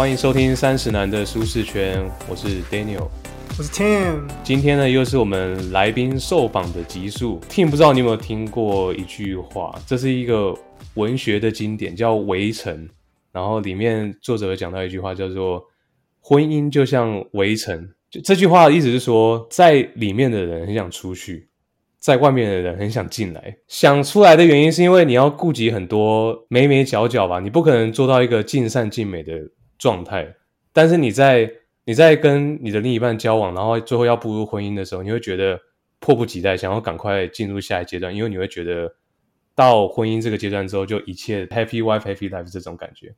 欢迎收听三十男的舒适圈，我是 Daniel，我是 Tim。今天呢，又是我们来宾受访的集数。Tim 不知道你有没有听过一句话，这是一个文学的经典，叫《围城》。然后里面作者讲到一句话，叫做“婚姻就像围城”。就这句话的意思是说，在里面的人很想出去，在外面的人很想进来。想出来的原因是因为你要顾及很多眉眉角角吧，你不可能做到一个尽善尽美的状态。但是你在你在跟你的另一半交往，然后最后要步入婚姻的时候，你会觉得迫不及待，想要赶快进入下一阶段，因为你会觉得到婚姻这个阶段之后，就一切 happy wife happy life 这种感觉。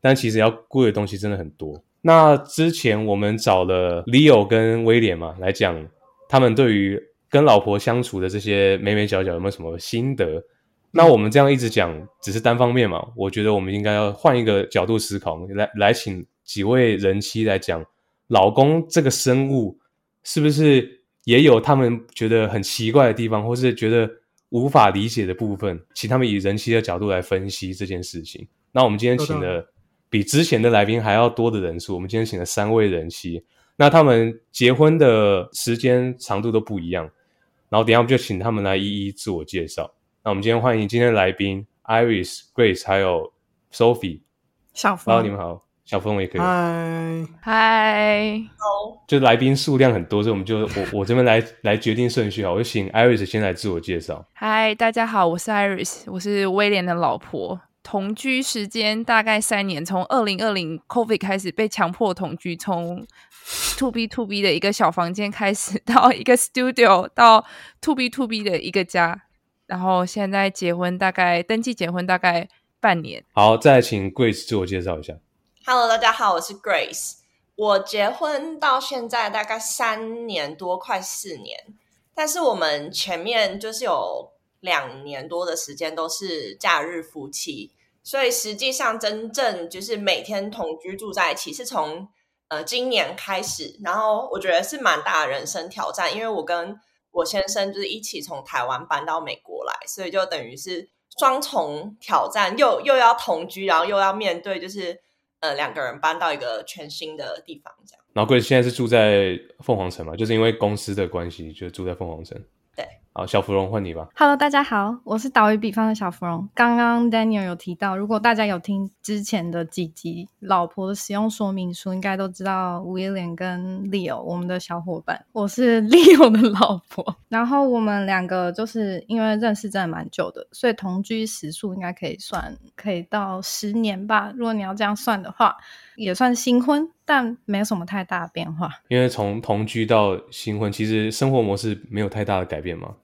但其实要顾的东西真的很多。那之前我们找了 Leo 跟威廉嘛来讲，他们对于跟老婆相处的这些美美角角有没有什么心得？那我们这样一直讲只是单方面嘛？我觉得我们应该要换一个角度思考，来来请几位人妻来讲，老公这个生物是不是也有他们觉得很奇怪的地方，或是觉得无法理解的部分？请他们以人妻的角度来分析这件事情。那我们今天请了。比之前的来宾还要多的人数，我们今天请了三位人妻，那他们结婚的时间长度都不一样，然后等下我们就请他们来一一自我介绍。那我们今天欢迎今天的来宾 Iris、Grace 还有 Sophie。小峰，你们好，小峰也可以。嗨嗨，好，就来宾数量很多，所以我们就我我这边来 来决定顺序好，我就请 Iris 先来自我介绍。嗨，大家好，我是 Iris，我是威廉的老婆。同居时间大概三年，从二零二零 COVID 开始被强迫同居，从 To B To B 的一个小房间开始，到一个 Studio，到 To B To B 的一个家，然后现在结婚，大概登记结婚大概半年。好，再请 Grace 自我介绍一下。Hello，大家好，我是 Grace。我结婚到现在大概三年多，快四年，但是我们前面就是有。两年多的时间都是假日夫妻，所以实际上真正就是每天同居住在一起，是从呃今年开始。然后我觉得是蛮大的人生挑战，因为我跟我先生就是一起从台湾搬到美国来，所以就等于是双重挑战，又又要同居，然后又要面对就是呃两个人搬到一个全新的地方这样。然后贵现在是住在凤凰城嘛，就是因为公司的关系，就住在凤凰城。好，小芙蓉换你吧。Hello，大家好，我是岛屿比方的小芙蓉。刚刚 Daniel 有提到，如果大家有听之前的几集老婆的使用说明书，应该都知道 William 跟 Leo 我们的小伙伴。我是 Leo 的老婆，然后我们两个就是因为认识真的蛮久的，所以同居时数应该可以算可以到十年吧。如果你要这样算的话。也算新婚，但没有什么太大的变化。因为从同居到新婚，其实生活模式没有太大的改变嘛，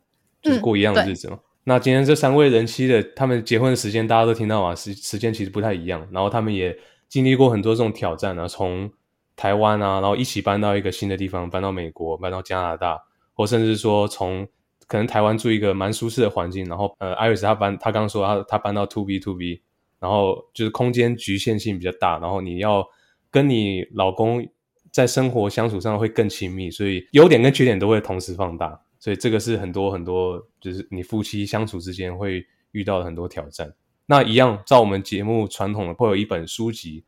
就是过一样的日子嘛。那今天这三位人妻的他们结婚的时间，大家都听到嘛，时时间其实不太一样。然后他们也经历过很多这种挑战啊，从台湾啊，然后一起搬到一个新的地方，搬到美国，搬到加拿大，或甚至说从可能台湾住一个蛮舒适的环境，然后呃，艾瑞斯他搬，他刚说他他搬到 To B To B。然后就是空间局限性比较大，然后你要跟你老公在生活相处上会更亲密，所以优点跟缺点都会同时放大，所以这个是很多很多就是你夫妻相处之间会遇到的很多挑战。那一样，照我们节目传统的会有一本书籍，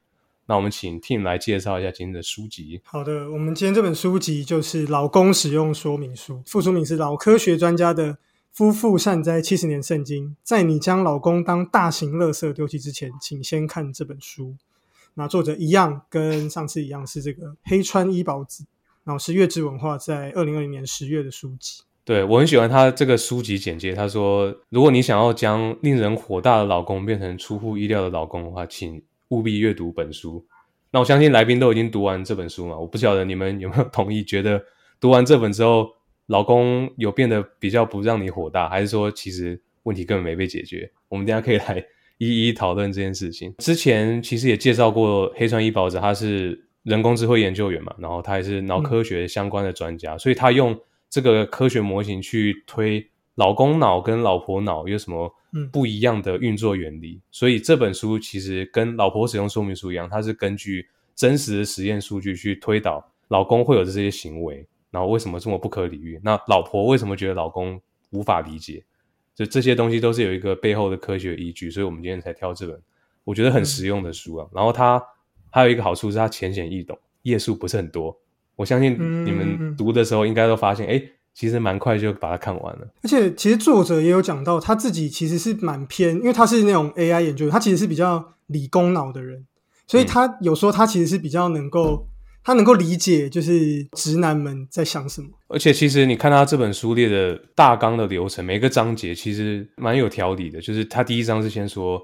那我们请 Tim 来介绍一下今天的书籍。好的，我们今天这本书籍就是《老公使用说明书》，副书名是老科学专家的。夫妇善哉七十年圣经，在你将老公当大型垃圾丢弃之前，请先看这本书。那作者一样，跟上次一样是这个黑川一保子，然后是月之文化在二零二零年十月的书籍。对我很喜欢他这个书籍简介。他说，如果你想要将令人火大的老公变成出乎意料的老公的话，请务必阅读本书。那我相信来宾都已经读完这本书嘛？我不晓得你们有没有同意，觉得读完这本之后。老公有变得比较不让你火大，还是说其实问题根本没被解决？我们等下可以来一一讨论这件事情。之前其实也介绍过黑川一保子，他是人工智慧研究员嘛，然后他也是脑科学相关的专家，所以他用这个科学模型去推老公脑跟老婆脑有什么不一样的运作原理。所以这本书其实跟老婆使用说明书一样，它是根据真实的实验数据去推导老公会有这些行为。然后为什么这么不可理喻？那老婆为什么觉得老公无法理解？就这些东西都是有一个背后的科学依据，所以我们今天才挑这本我觉得很实用的书啊。然后它还有一个好处是它浅显易懂，页数不是很多。我相信你们读的时候应该都发现，哎，其实蛮快就把它看完了。而且其实作者也有讲到，他自己其实是蛮偏，因为他是那种 AI 研究，他其实是比较理工脑的人，所以他有时候他其实是比较能够。他能够理解，就是直男们在想什么。而且，其实你看他这本书列的大纲的流程，每个章节其实蛮有条理的。就是他第一章是先说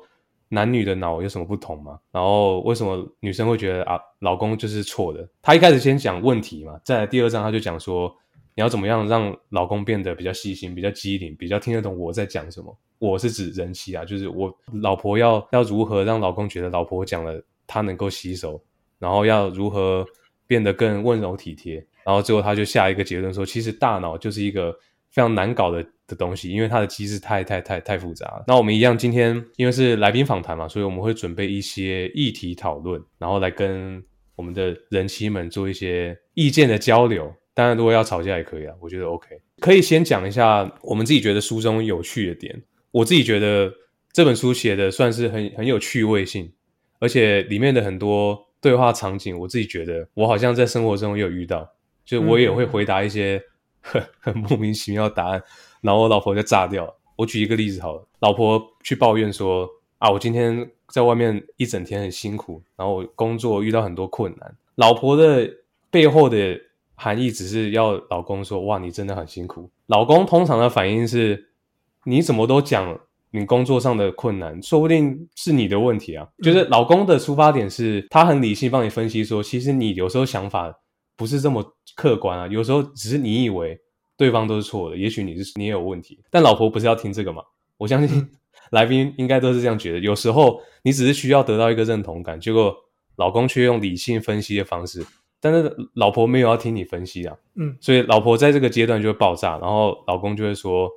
男女的脑有什么不同吗，然后为什么女生会觉得啊，老公就是错的。他一开始先讲问题嘛，在第二章他就讲说，你要怎么样让老公变得比较细心、比较机灵、比较听得懂我在讲什么。我是指人妻啊，就是我老婆要要如何让老公觉得老婆讲了他能够吸收，然后要如何。变得更温柔体贴，然后最后他就下一个结论说，其实大脑就是一个非常难搞的的东西，因为它的机制太太太太复杂了。那我们一样，今天因为是来宾访谈嘛，所以我们会准备一些议题讨论，然后来跟我们的人妻们做一些意见的交流。当然，如果要吵架也可以啊，我觉得 OK。可以先讲一下我们自己觉得书中有趣的点。我自己觉得这本书写的算是很很有趣味性，而且里面的很多。对话场景，我自己觉得我好像在生活中也有遇到，就我也会回答一些 很很莫名其妙的答案，然后我老婆就炸掉。我举一个例子好了，老婆去抱怨说啊，我今天在外面一整天很辛苦，然后我工作遇到很多困难。老婆的背后的含义只是要老公说哇，你真的很辛苦。老公通常的反应是，你怎么都讲。你工作上的困难，说不定是你的问题啊。就是老公的出发点是他很理性，帮你分析说，其实你有时候想法不是这么客观啊。有时候只是你以为对方都是错的，也许你是你也有问题。但老婆不是要听这个吗？我相信 来宾应该都是这样觉得。有时候你只是需要得到一个认同感，结果老公却用理性分析的方式，但是老婆没有要听你分析啊。嗯，所以老婆在这个阶段就会爆炸，然后老公就会说。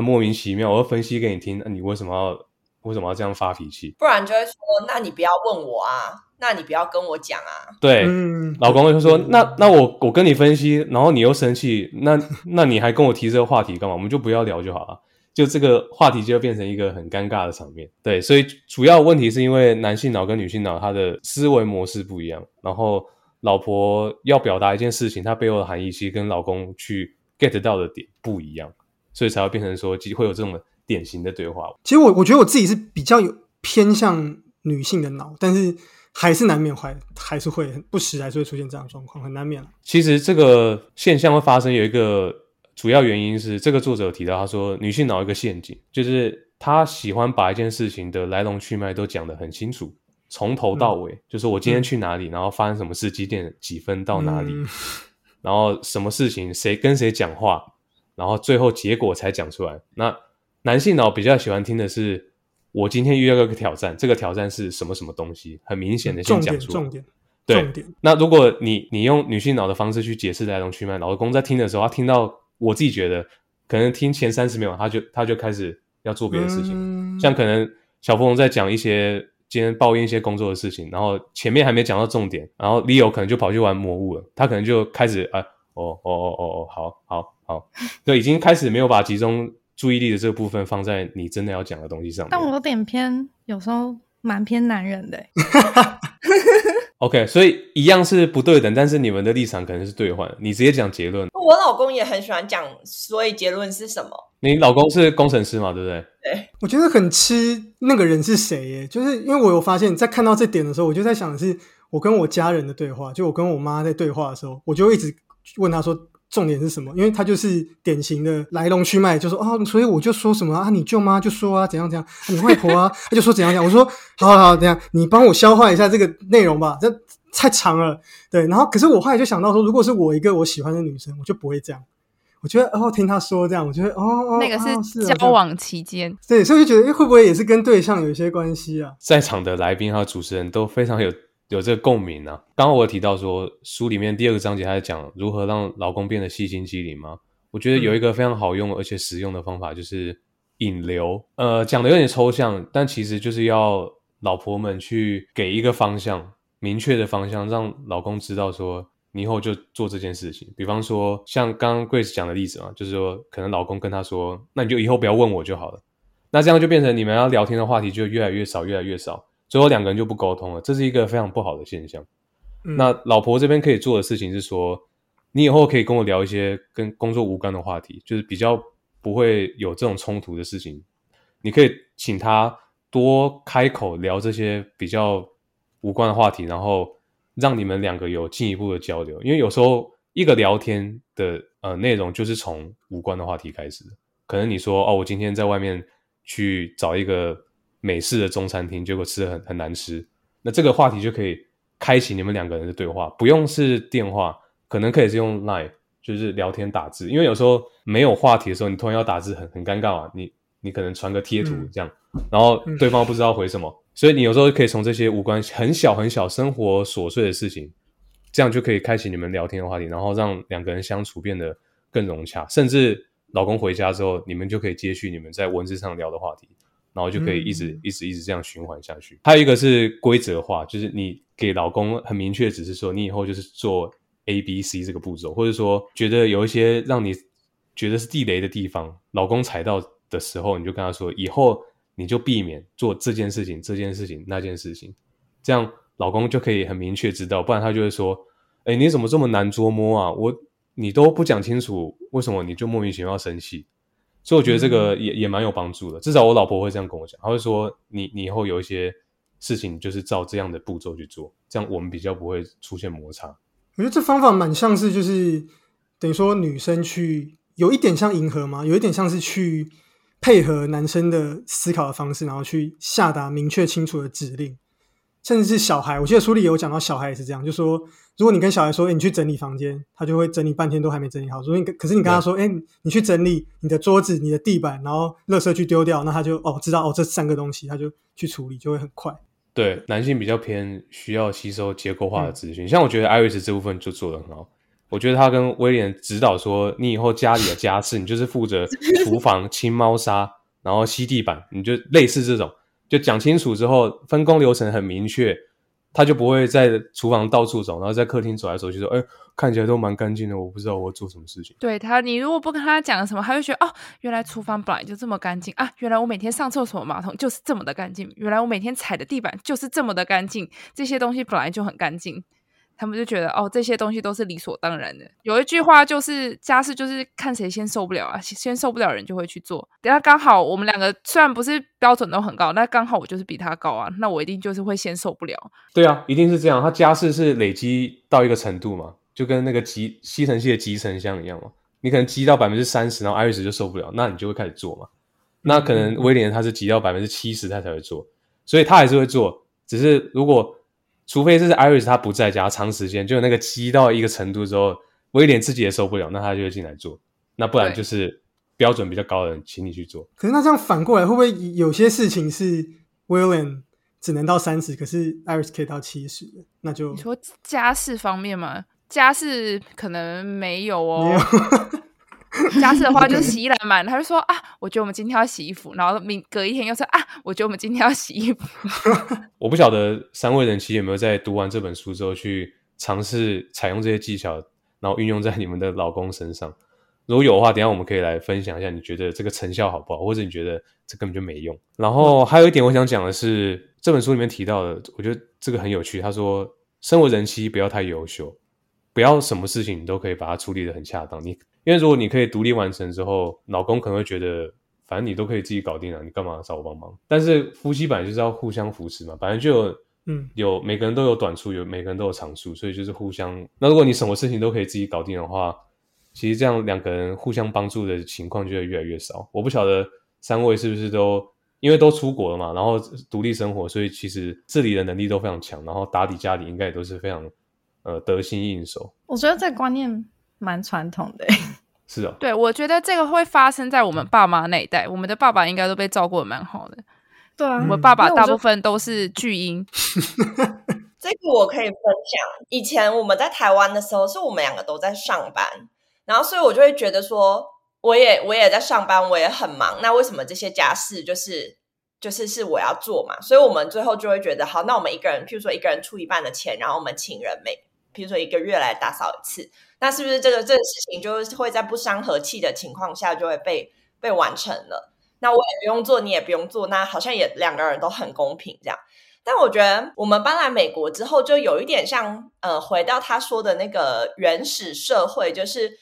莫名其妙，我要分析给你听，那你为什么要为什么要这样发脾气？不然就会说，那你不要问我啊，那你不要跟我讲啊。对，老公就说，那那我我跟你分析，然后你又生气，那那你还跟我提这个话题干嘛？我们就不要聊就好了，就这个话题就会变成一个很尴尬的场面。对，所以主要问题是因为男性脑跟女性脑它的思维模式不一样，然后老婆要表达一件事情，它背后的含义其实跟老公去 get 到的点不一样。所以才会变成说，会有这种典型的对话。其实我我觉得我自己是比较有偏向女性的脑，但是还是难免会还是会不时还是会出现这样的状况，很难免。其实这个现象会发生有一个主要原因是，这个作者提到他说，女性脑一个陷阱，就是她喜欢把一件事情的来龙去脉都讲得很清楚，从头到尾，就是我今天去哪里，然后发生什么事，几点几分到哪里，然后什么事情，谁跟谁讲话。然后最后结果才讲出来。那男性脑比较喜欢听的是，我今天遇到一个挑战，这个挑战是什么什么东西？很明显的先讲出来。重点，重点。那如果你你用女性脑的方式去解释来龙去脉，老公在听的时候，他听到我自己觉得，可能听前三十秒，他就他就开始要做别的事情。像可能小芙蓉在讲一些今天抱怨一些工作的事情，然后前面还没讲到重点，然后 Leo 可能就跑去玩魔物了，他可能就开始啊，哦哦哦哦哦，好好。好，就已经开始没有把集中注意力的这个部分放在你真的要讲的东西上。但我有点偏，有时候蛮偏男人的。OK，所以一样是不对等，但是你们的立场可能是对换。你直接讲结论。我老公也很喜欢讲，所以结论是什么？你老公是工程师嘛？对不对？对。我觉得很吃那个人是谁耶，就是因为我有发现，在看到这点的时候，我就在想的是，我跟我家人的对话，就我跟我妈在对话的时候，我就一直问他说。重点是什么？因为他就是典型的来龙去脉，就说哦，所以我就说什么啊，你舅妈就说啊，怎样怎样，你外婆啊，他就说怎样怎样。我说好好好，等下你帮我消化一下这个内容吧，这太长了。对，然后可是我后来就想到说，如果是我一个我喜欢的女生，我就不会这样。我觉得哦，听他说这样，我觉得哦哦，那个是交往期间，对，所以就觉得会不会也是跟对象有一些关系啊？在场的来宾还有主持人都非常有。有这个共鸣呢。刚刚我提到说，书里面第二个章节，他在讲如何让老公变得细心机灵吗？我觉得有一个非常好用而且实用的方法，就是引流。呃，讲的有点抽象，但其实就是要老婆们去给一个方向，明确的方向，让老公知道说，你以后就做这件事情。比方说，像刚刚 Grace 讲的例子嘛，就是说，可能老公跟她说，那你就以后不要问我就好了。那这样就变成你们要聊天的话题就越来越少，越来越少。最后两个人就不沟通了，这是一个非常不好的现象。嗯那老婆这边可以做的事情是说，你以后可以跟我聊一些跟工作无关的话题，就是比较不会有这种冲突的事情。你可以请他多开口聊这些比较无关的话题，然后让你们两个有进一步的交流。因为有时候一个聊天的呃内容就是从无关的话题开始的。可能你说哦，我今天在外面去找一个美式的中餐厅，结果吃的很很难吃，那这个话题就可以开启你们两个人的对话，不用是电话，可能可以是用 Line，就是聊天打字。因为有时候没有话题的时候，你突然要打字很很尴尬啊，你你可能传个贴图嗯这样，然后对方不知道回什么，所以你有时候可以从这些无关很小很小生活琐碎的事情，这样就可以开启你们聊天的话题，然后让两个人相处变得更融洽，甚至老公回家之后，你们就可以接续你们在文字上聊的话题，然后就可以一直、嗯一直一直这样循环下去。还有一个是规则化，就是你给老公很明确，只是说你以后就是做 A、B、C 这个步骤，或者说觉得有一些让你觉得是地雷的地方，老公踩到的时候，你就跟他说，以后你就避免做这件事情、这件事情、那件事情，这样老公就可以很明确知道，不然他就会说，哎，你怎么这么难捉摸啊？我你都不讲清楚，为什么你就莫名其妙生气？所以我觉得这个也、也蛮有帮助的，至少我老婆会这样跟我讲，她会说你你以后有一些事情就是照这样的步骤去做，这样我们比较不会出现摩擦。我觉得这方法蛮像是，就是等于说女生去有一点像迎合嘛，有一点像是去配合男生的思考的方式，然后去下达明确清楚的指令。甚至是小孩，我记得书里有讲到小孩也是这样，就说如果你跟小孩说，哎、你去整理房间，他就会整理半天都还没整理好。所以你可是你跟他说，哎、你去整理你的桌子、你的地板，然后垃圾去丢掉，那他就哦知道哦这三个东西，他就去处理，就会很快。对，男性比较偏需要吸收结构化的资讯，像我觉得艾瑞斯这部分就做得很好。我觉得他跟威廉指导说，你以后家里的家事，你就是负责厨房清猫砂，然后吸地板，你就类似这种，就讲清楚之后，分工流程很明确，他就不会在厨房到处走，然后在客厅走来走去说，哎，看起来都蛮干净的，我不知道我做什么事情。对他，你如果不跟他讲什么，他会觉得哦，原来厨房本来就这么干净啊！原来我每天上厕所马桶就是这么的干净，原来我每天踩的地板就是这么的干净，这些东西本来就很干净。他们就觉得哦，这些东西都是理所当然的。有一句话就是家事就是看谁先受不了啊，先受不了的人就会去做。等下刚好我们两个虽然不是标准都很高，那刚好我就是比他高啊，那我一定就是会先受不了。对啊，一定是这样。他家事是累积到一个程度嘛，就跟那个集吸尘器的集成箱一样嘛。你可能积到百分之三十，然后艾瑞斯就受不了，那你就会开始做嘛。那可能威廉他是积到百分之七十他才会做，所以他还是会做。只是如果除非是 Iris 他不在家长时间，就那个积到一个程度之后，威廉自己也受不了，那他就会进来做。那不然就是标准比较高的人请你去做。可是那这样反过来，会不会有些事情是 William 只能到三十，可是 Iris 可以到七十？那就你说家事方面嘛？家事可能没有没有哦。家事的话就是洗衣篮满，他就说啊，我觉得我们今天要洗衣服，然后明隔一天又说啊，我觉得我们今天要洗衣服。我不晓得三位人妻有没有在读完这本书之后去尝试采用这些技巧，然后运用在你们的老公身上。如果有的话，等一下我们可以来分享一下，你觉得这个成效好不好，或者你觉得这根本就没用。然后还有一点我想讲的是，这本书里面提到的，我觉得这个很有趣。他说，身为人妻不要太优秀，不要什么事情你都可以把它处理的很恰当。你因为如果你可以独立完成之后，老公可能会觉得，反正你都可以自己搞定了，你干嘛找我帮忙？但是夫妻本来就是要互相扶持嘛，本来就有嗯有每个人都有短处，有每个人都有长处，所以就是互相。那如果你什么事情都可以自己搞定的话，其实这样两个人互相帮助的情况就会越来越少。我不晓得三位是不是都因为都出国了嘛，然后独立生活，所以其实自理的能力都非常强，然后打理家里应该也都是非常呃得心应手。我觉得这个观念蛮传统的。是啊，对，我觉得这个会发生在我们爸妈那一代，我们的爸爸应该都被照顾的蛮好的。对啊，我们爸爸大部分都是巨婴，这个我可以分享。以前我们在台湾的时候，是我们两个都在上班，然后所以我就会觉得说，我也我也在上班，我也很忙，那为什么这些家事就是就是是我要做嘛？所以我们最后就会觉得，好，那我们一个人，譬如说一个人出一半的钱，然后我们请人每，譬如说一个月来打扫一次，那是不是这个这个事情就是会在不伤和气的情况下就会被被完成了？那我也不用做，你也不用做，那好像也两个人都很公平这样。但我觉得我们搬来美国之后，就有一点像呃，回到他说的那个原始社会，就是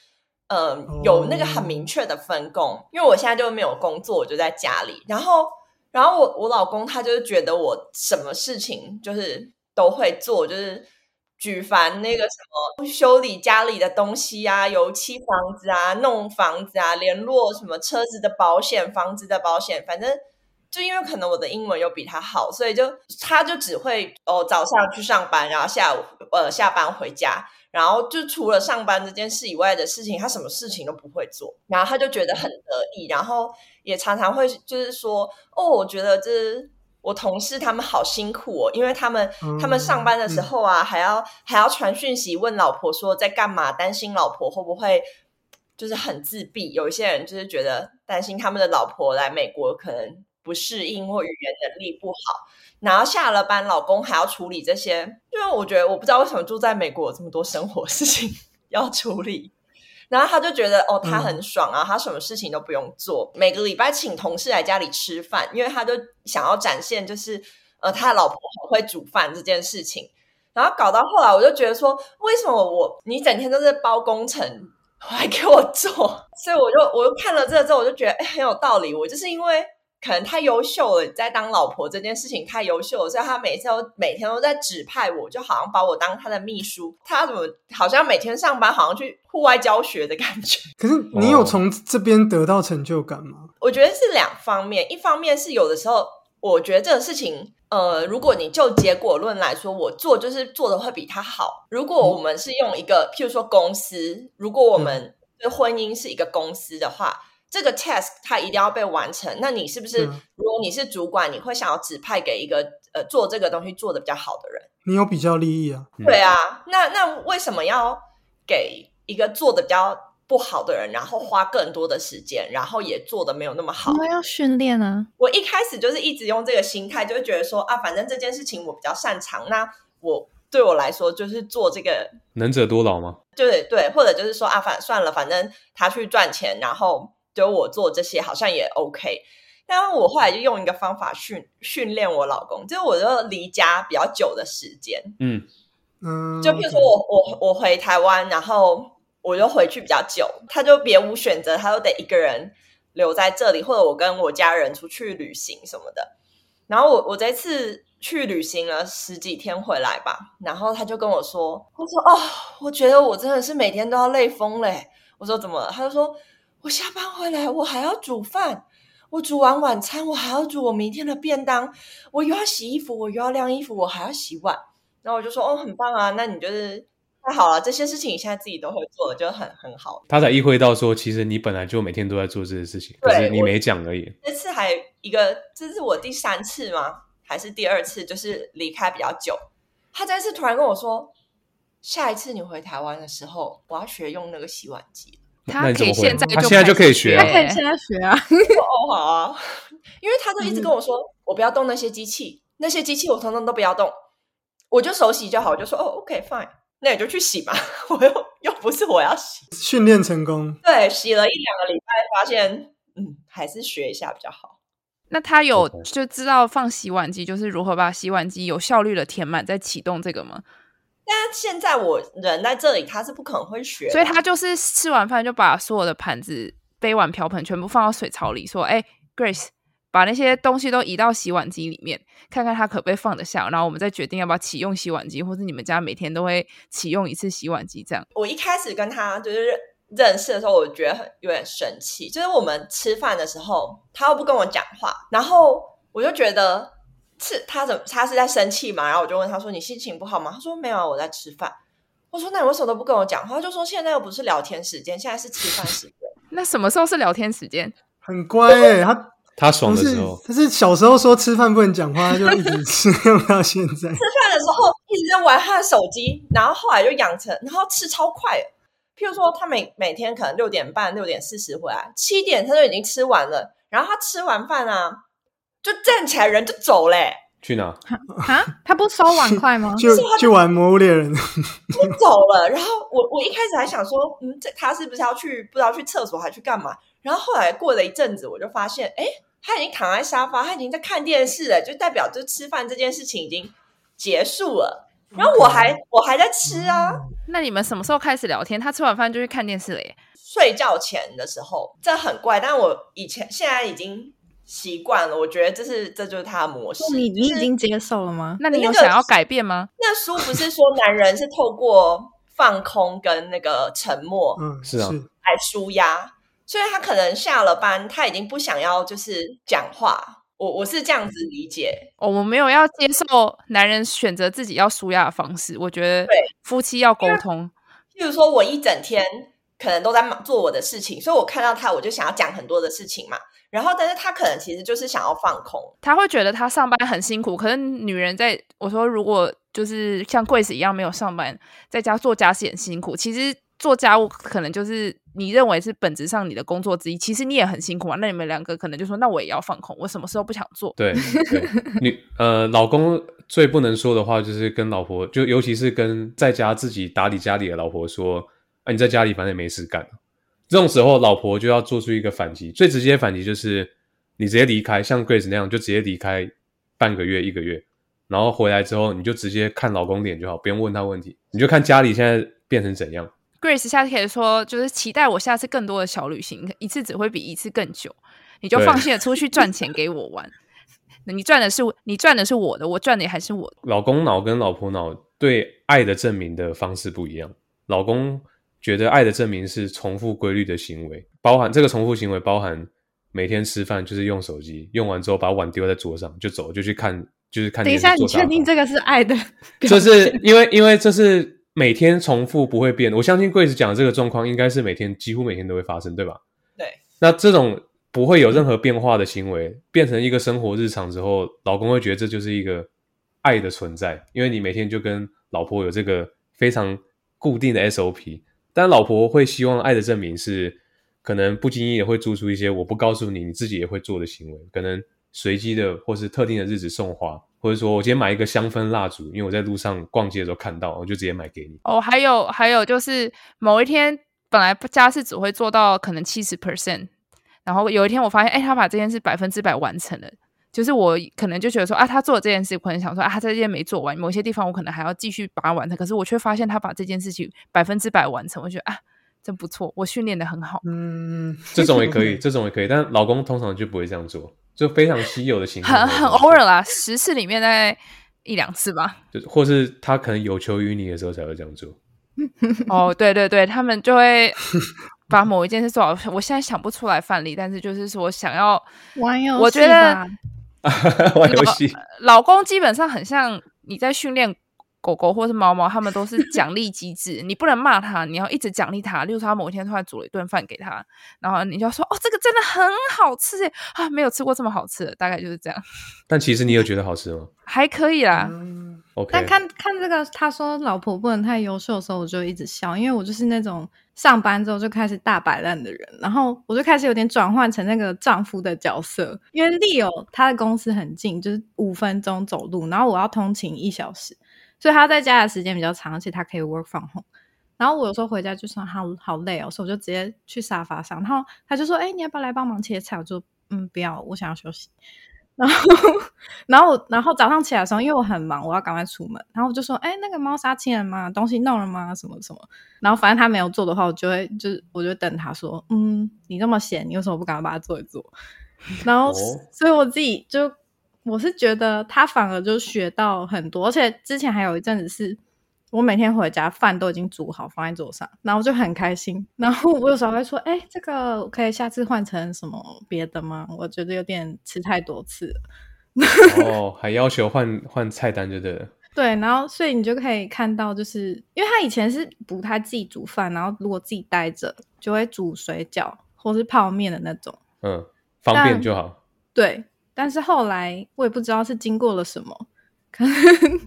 呃，有那个很明确的分工。因为我现在就没有工作，我就在家里，然后然后我我老公他就是觉得我什么事情就是都会做，就是举凡那个什么修理家里的东西啊、油漆房子啊、弄房子啊、联络什么车子的保险、房子的保险，反正。就因为可能我的英文又比他好，所以就他就只会哦早上去上班，然后下午呃下班回家，然后就除了上班这件事以外的事情，他什么事情都不会做。然后他就觉得很得意，然后也常常会就是说哦，我觉得这我同事他们好辛苦哦，因为他们他们上班的时候啊，还要还要传讯息问老婆说在干嘛，担心老婆会不会就是很自闭。有一些人就是觉得担心他们的老婆来美国可能。不适应或语言能力不好，然后下了班，老公还要处理这些，因为我觉得我不知道为什么住在美国有这么多生活事情 要处理，然后他就觉得哦，他很爽啊，他什么事情都不用做，每个礼拜请同事来家里吃饭，因为他就想要展现就是呃他的老婆很会煮饭这件事情，然后搞到后来我就觉得说，为什么我你整天都是包工程，还给我做，所以我就我就看了这个之后，我就觉得哎很有道理，我就是因为。可能太优秀了，在当老婆这件事情太优秀了，所以他每次都每天都在指派我，就好像把我当他的秘书。他怎么好像每天上班，好像去户外教学的感觉？可是你有从这边得到成就感吗？我觉得是两方面，一方面是有的时候，我觉得这个事情，呃，如果你就结果论来说，我做就是做的会比他好。如果我们是用一个，譬如说公司，如果我们的婚姻是一个公司的话。这个 task 它一定要被完成，那你是不是如果你是主管，你会想要指派给一个呃做这个东西做的比较好的人？你有比较利益啊？对啊，那那为什么要给一个做的比较不好的人，然后花更多的时间，然后也做的没有那么好？我们要训练啊！我一开始就是一直用这个心态，就觉得说啊，反正这件事情我比较擅长，那我对我来说就是做这个能者多劳吗？对对，或者就是说啊，反算了，反正他去赚钱，然后。就我做这些好像也 OK，但我后来就用一个方法训训练我老公，就是我就离家比较久的时间，嗯嗯，就比如说我我我回台湾，然后我就回去比较久，他就别无选择，他都得一个人留在这里，或者我跟我家人出去旅行什么的。然后我我这次去旅行了十几天回来吧，然后他就跟我说，他说哦，我觉得我真的是每天都要累疯嘞。我说怎么？他就说。我下班回来，我还要煮饭。我煮完晚餐，我还要煮我明天的便当。我又要洗衣服，我又要晾衣服，我还要洗碗。然后我就说：“哦，很棒啊！那你就是太好了，这些事情你现在自己都会做了，就很很好。”他才意会到说，其实你本来就每天都在做这些事情，可是你没讲而已。这次还一个，这是我第三次吗？还是第二次？就是离开比较久。他这次突然跟我说：“下一次你回台湾的时候，我要学用那个洗碗机。”他可以现在，他现在就可以学，他可以现在学啊。哦，好啊，因为他就一直跟我说，我不要动那些机器，那些机器我通通都不要动，我就手洗就好。我就说，哦，OK，fine，那你就去洗嘛，我又又不是我要洗。训练成功，对，洗了一两个礼拜，发现，嗯，还是学一下比较好。那他有就知道放洗碗机，就是如何把洗碗机有效率的填满，再启动这个吗？但现在我人在这里，他是不可能会学，所以他就是吃完饭就把所有的盘子、杯碗瓢盆全部放到水槽里，说：“哎，Grace，把那些东西都移到洗碗机里面，看看它可不可以放得下，然后我们再决定要不要启用洗碗机，或者你们家每天都会启用一次洗碗机。”这样。我一开始跟他就是认识的时候，我觉得很有点生气，就是我们吃饭的时候，他又不跟我讲话，然后我就觉得。是他怎他是在生气嘛？然后我就问他说：“你心情不好吗？”他说：“没有，我在吃饭。”我说：“那你为什么都不跟我讲话？”他就说：“现在又不是聊天时间，现在是吃饭时间。”那什么时候是聊天时间？很乖哎，他他爽的时候，他是小时候说吃饭不能讲话，他就一直吃 用到现在。吃饭的时候一直在玩他的手机，然后后来就养成，然后吃超快。譬如说，他每每天可能六点半、六点四十回来，七点他就已经吃完了。然后他吃完饭啊。就站起来，人就走嘞。去哪？啊？他不收碗筷吗？就去玩魔物猎人。就走了。然后我我一开始还想说，嗯，这他是不是要去不知道去厕所还去干嘛？然后后来过了一阵子，我就发现，哎，他已经躺在沙发，他已经在看电视了，就代表就吃饭这件事情已经结束了。然后我还我还在吃啊，那你们什么时候开始聊天？他吃完饭就去看电视了耶。睡觉前的时候，这很怪，但我以前现在已经习惯了。我觉得这是这就是他的模式。你你就是已经接受了吗？那你有想要改变吗？那书不是说男人是透过放空跟那个沉默嗯，是啊来舒压，所以他可能下了班，他已经不想要就是讲话。我我是这样子理解，哦我们没有要接受男人选择自己要舒压的方式。我觉得对夫妻要沟通。譬如说我一整天可能都在忙做我的事情，所以我看到他，我就想要讲很多的事情嘛。然后，但是他可能其实就是想要放空，他会觉得他上班很辛苦，可是女人在我说如果就是像柜子一样没有上班，在家做家事很辛苦。其实做家务可能就是你认为是本质上你的工作之一，其实你也很辛苦啊。那你们两个可能就说，那我也要放空，我什么时候不想做？对对，女呃，老公最不能说的话就是跟老婆，就尤其是跟在家自己打理家里的老婆说，啊，你在家里反正也没事干，这种时候老婆就要做出一个反击，最直接的反击就是你直接离开，像 Grace 那样就直接离开半个月一个月，然后回来之后你就直接看老公脸就好，不用问他问题，你就看家里现在变成怎样。Grace 下次可以说，就是期待我下次更多的小旅行，一次只会比一次更久。你就放心的出去赚钱给我玩。那 你赚的是你赚的是我的，我赚的也还是我的。老公脑跟老婆脑对爱的证明的方式不一样。老公觉得爱的证明是重复规律的行为，包含这个重复行为包含每天吃饭就是用手机，用完之后把碗丢在桌上就走，就去看就是看。等一下，你确定这个是爱的 表这？是因为因为这是每天重复不会变。我相信柜子讲的这个状况应该是每天几乎每天都会发生，对吧？对。那这种不会有任何变化的行为，变成一个生活日常之后，老公会觉得这就是一个爱的存在，因为你每天就跟老婆有这个非常固定的 SOP。但老婆会希望爱的证明是，可能不经意的会做出一些我不告诉你，你自己也会做的行为，可能随机的或是特定的日子送花，或者说我今天买一个香氛蜡烛，因为我在路上逛街的时候看到，我就直接买给你。哦，还有还有就是某一天本来家事只会做到可能七十 percent，然后有一天我发现，哎，他把这件事百分之百完成了。就是我可能就觉得说啊，他做了这件事，我可能想说啊，他这件没做完，某些地方我可能还要继续把它完成。可是我却发现他把这件事情百分之百完成，我觉得啊，真不错，我训练的很好，嗯，这种也可以，这种也可以，但老公通常就不会这样做，就非常稀有的情况，很很偶尔啦，十次里面大概一两次吧。就或是他可能有求于你的时候才会这样做。哦，对对对，他们就会把某一件事做好。我现在想不出来范例，但是就是说想要玩游戏吧，我觉得 玩游戏，老公基本上很像你在训练狗狗或是猫猫，他们都是奖励机制，你不能骂他，你要一直奖励他。例如说，他某一天突然煮了一顿饭给他，然后你就要说：“哦，这个真的很好吃诶啊，没有吃过这么好吃的。”大概就是这样，但其实你有觉得好吃吗还可以啦。嗯？OK，但看看这个，他说老婆不能太优秀的时候，我就一直笑，因为我就是那种上班之后就开始大摆烂的人，然后我就开始有点转换成那个丈夫的角色。因为 Leo 他的公司很近，就是五分钟走路，然后我要通勤一小时，所以他在家的时间比较长，而且他可以 work from home。然后我有时候回家就说好好累哦，所以我就直接去沙发上，然后他就说：“哎、你要不要来帮忙切菜？”我就嗯不要，我想要休息。然后，然后，然后早上起来的时候，因为我很忙，我要赶快出门，然后我就说：“哎，那个猫砂清了吗？东西弄了吗？什么什么？”然后反正他没有做的话，我就会就是我就等他说：“嗯，你这么闲，你为什么不赶快把它做一做？” 然后，哦所以我自己就我是觉得他反而就学到很多，而且之前还有一阵子是。我每天回家，饭都已经煮好放在桌上，然后我就很开心。然后我有时候会说：“哎、这个我可以下次换成什么别的吗？我觉得有点吃太多次了。”哦，还要求换换菜单就对了。对，然后所以你就可以看到，就是因为他以前是不太自己煮饭，然后如果自己待着，就会煮水饺或是泡面的那种。嗯，方便就好。对，但是后来我也不知道是经过了什么，可能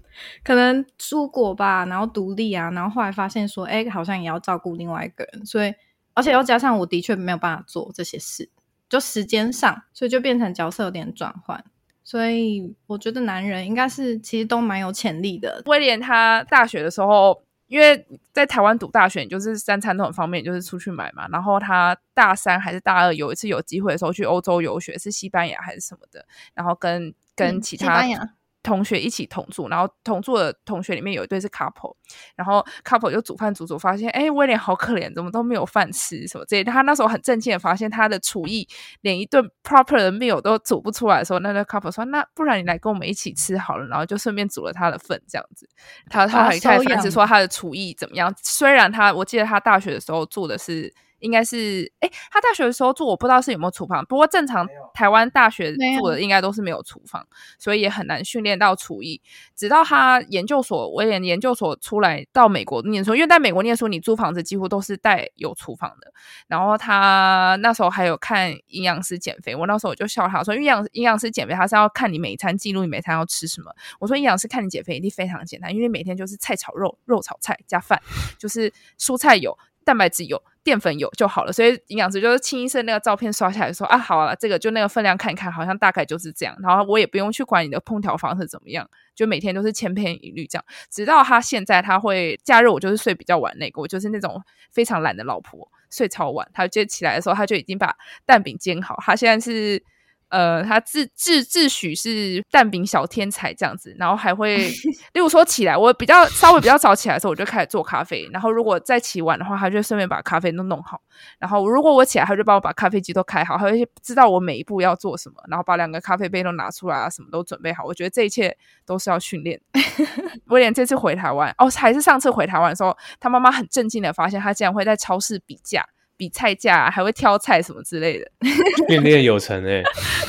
可能出国吧，然后独立啊，然后后来发现说，哎，好像也要照顾另外一个人，所以而且又加上我的确没有办法做这些事，就时间上，所以就变成角色有点转换。所以我觉得男人应该是其实都蛮有潜力的，威廉他大学的时候因为在台湾读大学，你就是三餐都很方便，就是出去买嘛。然后他大三还是大二有一次有机会的时候去欧洲游学，是西班牙还是什么的，然后跟跟嗯其他西班牙同学一起同住，然后同住的同学里面有一对是 couple，然后 couple 就煮饭煮煮，发现哎威廉好可怜，怎么都没有饭吃什么之类的。他那时候很震惊的发现他的厨艺连一顿 proper 的 meal 都煮不出来的时候，那个 couple 说那不然你来跟我们一起吃好了，然后就顺便煮了他的份这样子。他他把他很开始反思说他的厨艺怎么样，虽然他我记得他大学的时候做的是。应该是，哎，他大学的时候住，我不知道是有没有厨房。不过正常台湾大学没有做的应该都是没有厨房，所以也很难训练到厨艺。直到他研究所，威廉研究所出来到美国念书，因为在美国念书，你租房子几乎都是带有厨房的。然后他那时候还有看营养师减肥，我那时候我就笑他说，因为营养营养师减肥他是要看你每一餐记录你每餐要吃什么。我说营养师看你减肥一定非常简单，因为每天就是菜炒肉，肉炒菜加饭，就是蔬菜有，蛋白质有。淀粉有就好了，所以营养师就是清一色那个照片刷下来说啊，好了，这个就那个分量看一看，好像大概就是这样。然后我也不用去管你的烹调方式怎么样，就每天都是千篇一律这样。直到他现在，他会假日我就是睡比较晚那个，我就是那种非常懒的老婆，睡超晚。他就起来的时候，他就已经把蛋饼煎好。他现在是呃，他自自自诩是蛋饼小天才这样子，然后还会，例如说起来，我比较稍微比较早起来的时候，我就开始做咖啡。然后如果再起晚的话，他就顺便把咖啡都弄好。然后如果我起来，他就帮我把咖啡机都开好，他会知道我每一步要做什么，然后把两个咖啡杯都拿出来啊，什么都准备好。我觉得这一切都是要训练。威廉这次回台湾，哦，还是上次回台湾的时候，他妈妈很震惊的发现，他竟然会在超市比价。比菜价、啊，还会挑菜什么之类的，训练有成哎、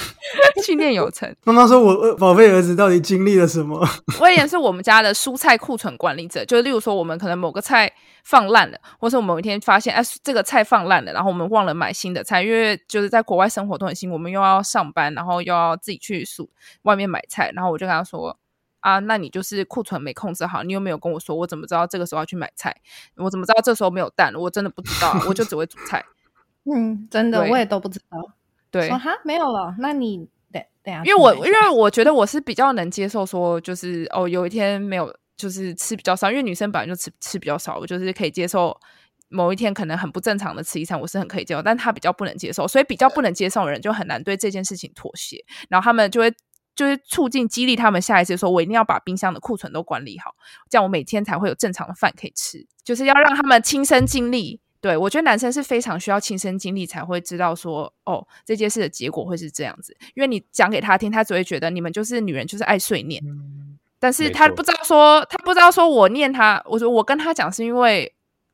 训练有成。妈妈说我：“我宝贝儿子到底经历了什么 威廉是我们家的蔬菜库存管理者，就例如说，我们可能某个菜放烂了，或是我们某一天发现，哎，这个菜放烂了，然后我们忘了买新的菜，因为就是在国外生活都很辛苦，我们又要上班，然后又要自己去数外面买菜，然后我就跟他说。啊，那你就是库存没控制好，你有没有跟我说？我怎么知道这个时候要去买菜？我怎么知道这时候没有蛋？我真的不知道啊，我就只会煮菜。嗯，真的我也都不知道。对，说哈没有了，那你因为我因为我觉得我是比较能接受说，就是哦，有一天没有，就是吃比较少，因为女生本来就吃吃比较少，我就是可以接受某一天可能很不正常的吃一餐，我是很可以接受，但她比较不能接受，所以比较不能接受的人就很难对这件事情妥协，然后他们就会。就是促进激励他们下一次说，我一定要把冰箱的库存都管理好，这样我每天才会有正常的饭可以吃。就是要让他们亲身经历。对我觉得男生是非常需要亲身经历才会知道说，哦，这件事的结果会是这样子。因为你讲给他听，他只会觉得你们就是女人，就是爱碎念。但是他不知道说，他不知道说我念他，我说我跟他讲是因为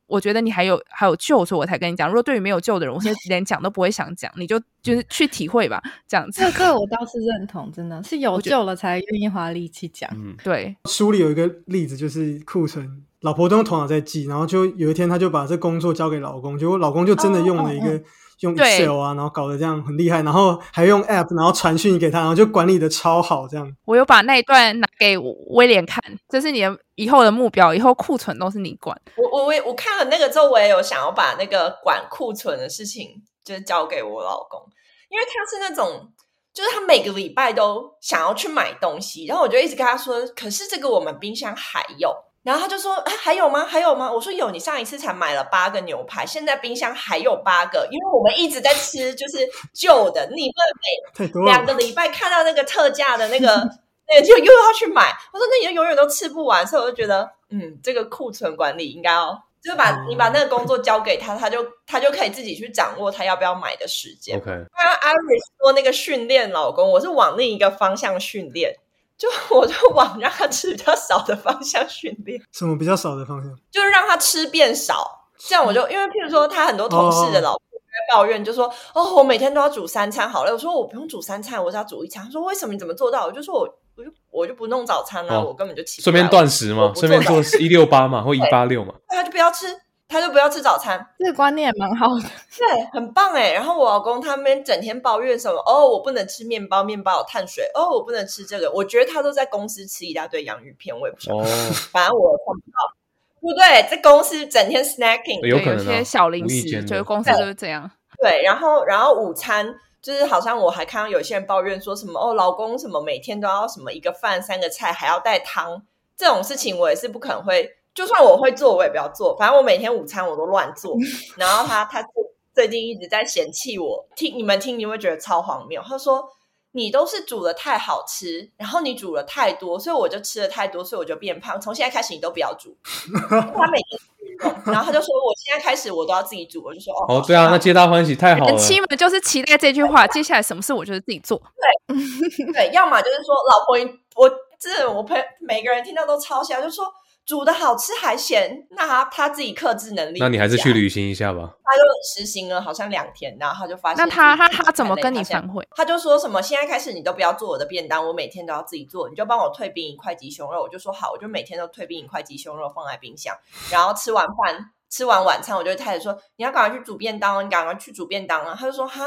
我觉得你还有还有救，所以我才跟你讲。如果对于没有救的人，我是连讲都不会想讲，你就就是去体会吧，这样子这。个我倒是认同，真的是有救了才愿意花力气讲。嗯，对，？”书里有一个例子，就是库存，老婆都用头脑在记，然后就有一天她就把这工作交给老公，结果老公就真的用了一个、哦用对 Excel 啊，然后搞得这样很厉害，然后还用 App，然后传讯给他，然后就管理的超好，这样。我有把那一段拿给威廉看，这是你的以后的目标，以后库存都是你管。我我我我看了那个之后，我也有想要把那个管库存的事情，就是交给我老公，因为他是那种，就是他每个礼拜都想要去买东西，然后我就一直跟他说，可是这个我们冰箱还有，然后他就说，啊，还有吗？还有吗？我说有，你上一次才买了八个牛排，现在冰箱还有八个，因为我们一直在吃就是旧的，你不能太多了两个，礼拜看到那个特价的那个，那个就又要去买。我说那你就永远都吃不完，所以我就觉得，嗯，这个库存管理应该要，就是把你把那个工作交给他，他就他就可以自己去掌握他要不要买的时间。OK，刚刚 Iris 说那个训练老公，我是往另一个方向训练，就 我就往让他吃比较少的方向训练，什么比较少的方向？就是让他吃变少。这样我就因为譬如说他很多同事的老婆就会抱怨，就说哦，我每天都要煮三餐，好了。我说我不用煮三餐，我只要煮一餐。他说为什么你怎么做到？我就说我我就我就不弄早餐啊，哦我根本就起不顺便断食嘛，顺便做早一六八嘛，或 一八六嘛。对他就不要吃，他就不要吃早餐。这个观念蛮好的，对，很棒哎。然后我老公他们整天抱怨什么？哦，我不能吃面包，面包有碳水。哦，我不能吃这个。我觉得他都在公司吃一大堆洋芋片，我也不知道。哦，反正我看不到，对不对？在公司整天 snacking，有可能啊对有些小零食，就是公司就是这样。对，然后然后午餐就是好像我还看到有些人抱怨说什么哦，老公什么每天都要什么一个饭三个菜还要带汤这种事情，我也是不可能会就算我会做，我也不要做。反正我每天午餐我都乱做。然后他他最近一直在嫌弃我，听你们听，你会觉得超荒谬。他说你都是煮的太好吃，然后你煮了太多，所以我就吃的太多，所以我就变胖。从现在开始你都不要煮。他每天运动，然后他就说我现在开始我都要自己煮。我就说哦，哦，对啊，那皆大欢喜，太好了人。妻们就是期待这句话，接下来什么事我就是自己做。对对，要么就是说老婆，我这我朋每个人听到都超笑，就说煮的好吃还咸，那他他自己克制能力，那你还是去，旅行一下吧。他就实行了好像两天，然后他就发现那他他他怎么跟你反悔？他就说什么现在开始你都不要做我的便当，我每天都要自己做，你就帮我退冰一块鸡胸肉，我就说好，我就每天都退冰一块鸡胸肉放在冰箱，然后吃完饭吃完晚餐，我就开始说你要赶快去煮便当哦，你赶快去煮便当啊。他就说哈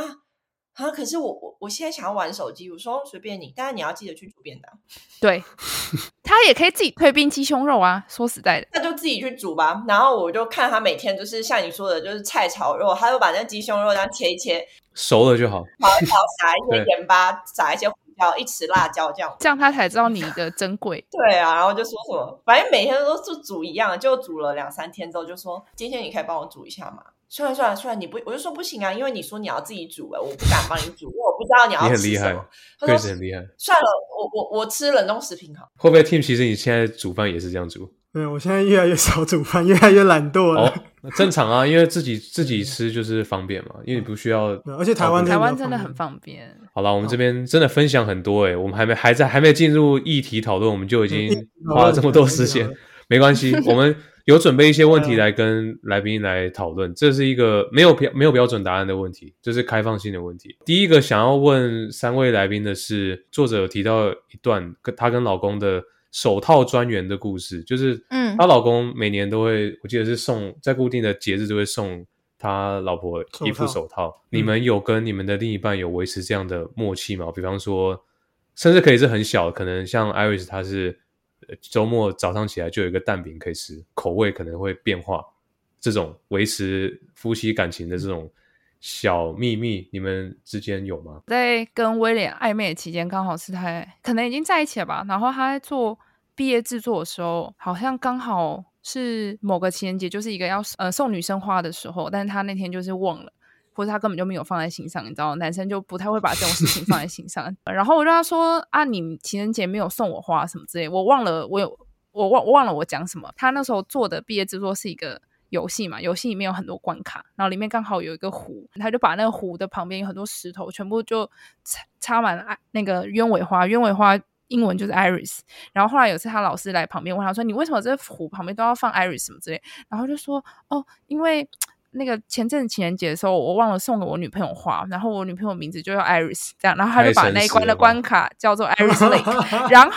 啊，可是我我我现在想要玩手机，我说随便你，但是你要记得去煮便当。对，他也可以自己退冰鸡胸肉啊。说实在的，那就自己去煮吧。然后我就看他每天就是像你说的，就是菜炒肉，他就把那鸡胸肉这样切一切，熟了就好。炒一炒，撒一 些对盐巴，撒一些胡椒，一匙辣椒这样。这样他才知道你的珍贵。对啊，然后就说什么，反正每天都是煮一样，就煮了两三天之后，就说今天你可以帮我煮一下吗？算了算了算了，你不，我就说不行啊，因为你说你要自己煮哎，我不敢帮你煮，因为我不知道你要你很厉害吃什么。他确说实很厉害。算了，我我我吃冷冻食品好。会不会 Team 其实你现在煮饭也是这样煮？对，我现在越来越少煮饭，越来越懒惰了。哦，那正常啊，因为自己自己吃就是方便嘛，因为你不需要。而且台湾台湾真的很方便，好了，我们这边真的分享很多诶，我们还没还在还没进入议题讨论，我们就已经花了这么多时间。没关系，我们有准备一些问题来跟来宾来讨论，这是一个没有标没有标准答案的问题，这是开放性的问题。第一个想要问三位来宾的是，作者有提到一段跟她跟老公的手套专员的故事，就是嗯她老公每年都会，我记得是送在固定的节日就会送他老婆一副手套。你们有跟你们的另一半有维持这样的默契吗？比方说，甚至可以是很小，可能像 Iris 她是呃周末早上起来就有一个蛋饼可以吃，口味可能会变化，这种维持夫妻感情的这种小秘密，你们之间有吗？在跟威廉暧昧期间，刚好是他可能已经在一起了吧。然后他在做毕业制作的时候，好像刚好是某个情人节，就是一个要呃送女生花的时候，但是他那天就是忘了。或者他根本就没有放在心上，你知道，男生就不太会把这种事情放在心上。然后我就跟他说：“啊，你情人节没有送我花什么之类，我忘了，我有我忘忘了我讲什么。”他那时候做的毕业制作是一个游戏嘛，游戏里面有很多关卡，然后里面刚好有一个湖，他就把那个湖的旁边有很多石头，全部就插插满了那个鸢尾花，鸢尾花。英文就是 iris，然后后来有次他老师来旁边问他说：“你为什么这湖旁边都要放 iris 什么之类？”然后就说：“哦，因为那个前阵子情人节的时候，我忘了送给我女朋友花，然后我女朋友名字就叫 iris，这样，然后他就把那一关的关卡叫做 iris lake。然后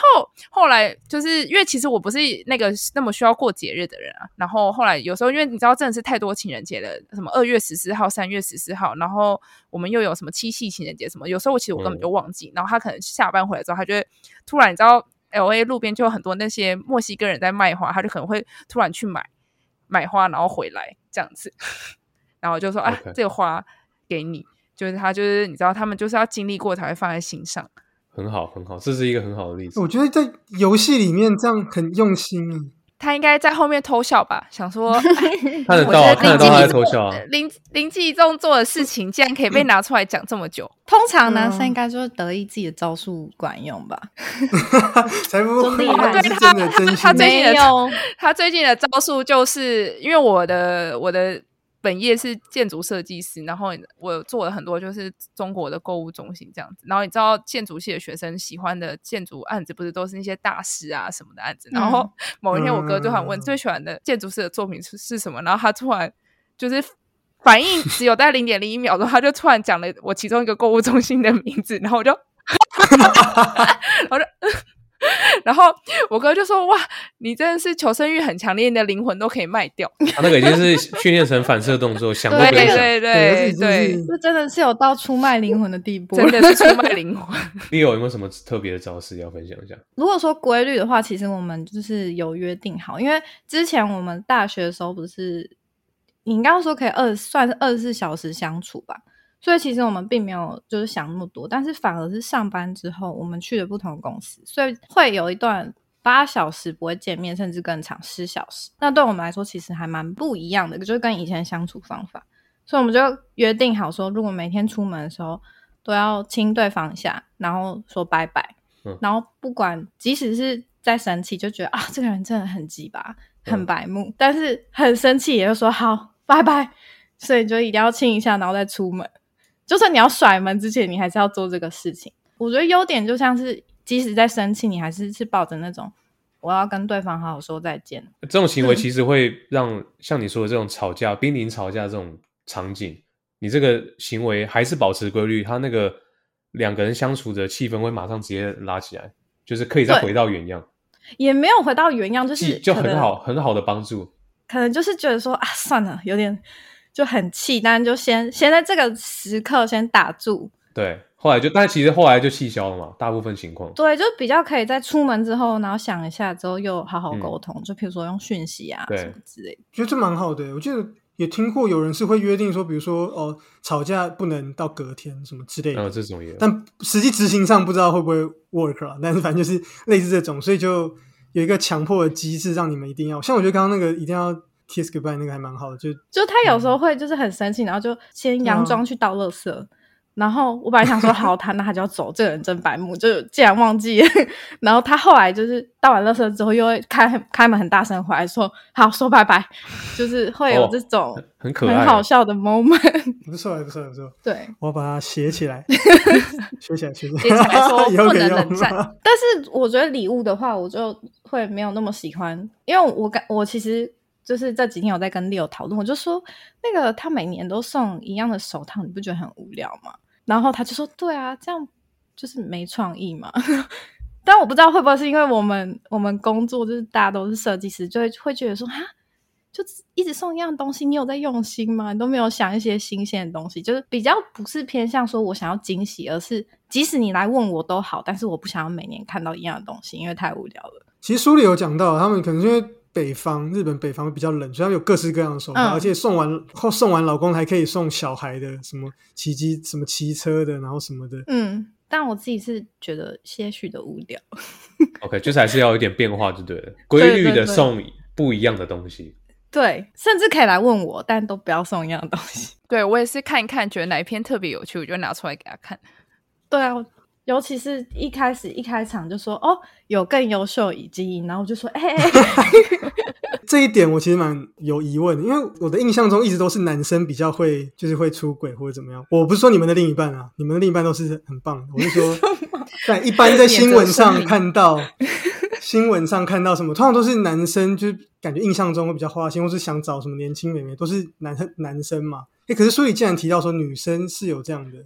后来就是因为其实我不是那个那么需要过节日的人啊，然后后来有时候因为你知道真的是太多情人节了，什么二月十四号、三月十四号，然后我们又有什么七夕情人节什么，有时候其实我根本就忘记，然后他可能下班回来之后，他就会突然你知道 L A 路边就有很多那些墨西哥人在卖花，他就可能会突然去买买花，然后回来这样子，然后就说啊这个花给你，就是他就是你知道他们就是要经历过才会放在心上。很好，很好，这是一个很好的例子。我觉得在游戏里面这样很用心啊。他应该在后面偷笑吧，想说，哎看得到啊，我觉得看得到他在偷灵机笑啊。灵灵机一动做的事情，竟然可以被拿出来讲这么久。通常男生应该就是得意自己的招数管用吧？才不会 真厉害是真的真心他最近的，他最近的招数就是因为我的我的本业是建筑设计师，然后我做了很多就是中国的购物中心这样子。然后你知道建筑系的学生喜欢的建筑案子，不是都是那些大师啊什么的案子？然后 某一天我哥就喊问嗯最喜欢的建筑师的作品是是什么，然后他突然就是。反应只有在零点零一秒钟，他就突然讲了我其中一个购物中心的名字，然后我就，我就，然后我哥就说：“哇，你真的是求生欲很强烈，你的灵魂都可以卖掉。他 那个已经是训练成反射动作，想都对不想。对对对这真的是有到出卖灵魂的地步。真的是出卖灵魂。Leo 有没有什么特别的招式要分享一下？如果说规律的话，其实我们就是有约定好，因为之前我们大学的时候不是，你应该说可以二算是二十四小时相处吧，所以其实我们并没有就是想那么多，但是反而是上班之后，我们去了不同的公司，所以会有一段八小时不会见面，甚至更长十小时。那对我们来说，其实还蛮不一样的，就是跟以前相处方法。所以我们就约定好说，如果每天出门的时候都要亲对方一下，然后说拜拜。嗯然后不管即使是再生气，就觉得啊，这个人真的很鸡巴，很白目，但是很生气也就说好拜拜。所以就一定要亲一下，然后再出门。就算你要甩门之前，你还是要做这个事情。我觉得优点就像是，即使在生气，你还是是抱着那种我要跟对方好好说再见。这种行为其实会让像你说的这种吵架、濒临吵架这种场景，你这个行为还是保持规律，他那个两个人相处的气氛会马上直接拉起来，就是可以再回到原样，也没有回到原样，就是就很好很好的帮助。可能就是觉得说啊，算了，有点就很气，但就先先在这个时刻先打住。对，后来就，但其实后来就气消了嘛，大部分情况。对，就比较可以在出门之后，然后想一下之后又好好沟通，就比如说用讯息啊什么之类的。觉得这蛮好的。我记得也听过有人是会约定说，比如说哦，吵架不能到隔天什么之类的。然后这种也，但实际执行上不知道会不会 work 啦，但是反正就是类似这种，所以就有一个强迫的机制，让你们一定要。像我觉得刚刚那个一定要 kiss goodbye 那个还蛮好的，就就他有时候会就是很生气，然后就先佯装去倒垃圾。然后我本来想说好，他那他就要走，这个人真白目，就竟然忘记。然后他后来就是倒完垃圾之后，又会开开门很大声回来说好说拜拜，就是会有哦这种很可爱，很好笑的 moment。不错，不错，不错。对，我把它写起来，写起来，写起写起来说不能冷战但是我觉得礼物的话，我就会没有那么喜欢，因为我感我其实就是这几天有在跟 Leo 讨论，我就说那个他每年都送一样的手套，你不觉得很无聊吗？然后他就说，对啊，这样就是没创意嘛。但我不知道会不会是因为我们我们工作就是大家都是设计师，就会会觉得说，哈，就一直送一样东西，你有在用心吗？你都没有想一些新鲜的东西，就是比较不是偏向说我想要惊喜，而是即使你来问我都好，但是我不想要每年看到一样的东西，因为太无聊了。其实书里有讲到，他们可能是因为北方日本北方比较冷，所以他们有各式各样的手套，嗯而且送完后送完老公还可以送小孩的，什么骑机什么骑车的，然后什么的。嗯，但我自己是觉得些许的无聊。OK，就是还是要有一点变化就对了，规律的送不一样的东西。对，甚至可以来问我，但都不要送一样的东西。对我也是看一看，觉得哪一篇特别有趣，我就拿出来给他看。对啊，尤其是一开始一开场就说哦，有更优秀以及，然后我就说哎哎，哎 这一点我其实蛮有疑问的，因为我的印象中一直都是男生比较会，就是会出轨或者怎么样。我不是说你们的另一半啊，你们的另一半都是很棒的。我是说，在一般在新闻上看到，新闻上看到什么，通常都是男生，就是感觉印象中会比较花心，或是想找什么年轻美眉，都是男男生嘛。诶，可是书里竟然提到说女生是有这样的，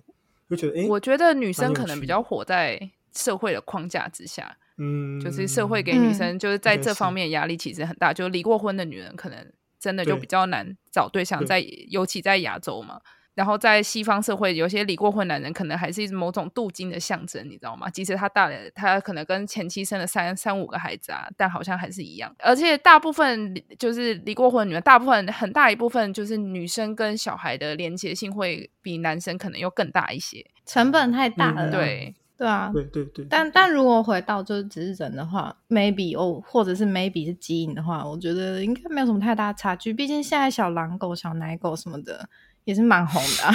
就觉得哎，我觉得女生可能比较活在社会的框架之下，嗯，就是社会给女生就是在这方面压力其实很大，就离过婚的女人可能真的就比较难找对象对在，尤其在亚洲嘛。然后在西方社会，有些离过婚男人可能还是某种镀金的象征，你知道吗？即使他大了，他可能跟前妻生了三三五个孩子啊，但好像还是一样。而且大部分就是离过婚的女人，大部分很大一部分就是女生跟小孩的连结性会比男生可能又更大一些。成本太大了。嗯对，对啊，对对对，但但如果回到就是只是人的话，maybe 哦，或者是 maybe 是基因的话，我觉得应该没有什么太大差距。毕竟现在小狼狗、小奶狗什么的也是蛮红的、啊。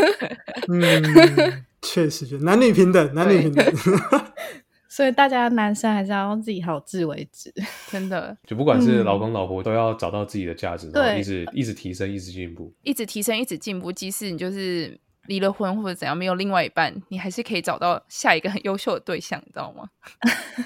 嗯，确实，男女平等，男女平等。所以大家男生还是要自己好自为之。真的就不管是嗯老公老婆，都要找到自己的价值，然后对一直一直提升，一直进步。一直提升，一直进步。即使你就是离了婚或者怎样，没有另外一半，你还是可以找到下一个很优秀的对象，你知道吗？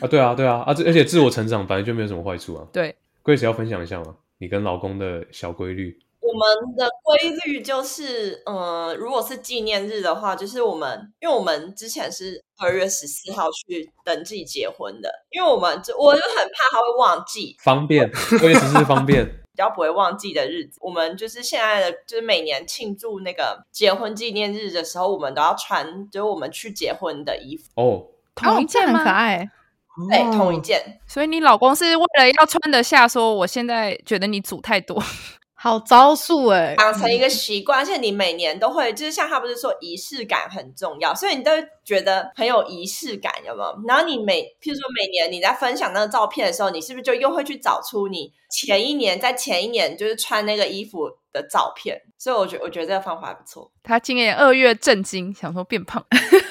啊，对啊，对啊，啊，这而且自我成长本来就没有什么坏处啊。对，Grace 要分享一下吗？你跟老公的小规律。我们的规律就是，呃，如果是纪念日的话，就是我们，因为我们之前是二月十四号去登记结婚的，因为我们就我就很怕他会忘记，方便，二月十四方便。比较不会忘记的日子。我们就是现在的，就是每年庆祝那个结婚纪念日的时候，我们都要穿，就是我们去结婚的衣服，哦，同一件吗？很可爱。对，哦同一件。所以你老公是为了要穿得下，说我现在觉得你煮太多。好招数哎、养成一个习惯，而且你每年都会，就是像他不是说仪式感很重要，所以你都会觉得很有仪式感，有没有？然后你每，譬如说每年你在分享那个照片的时候，你是不是就又会去找出你前一年在前一年就是穿那个衣服的照片？所以我觉我觉得这个方法还不错。他今年二月震惊，想说变胖，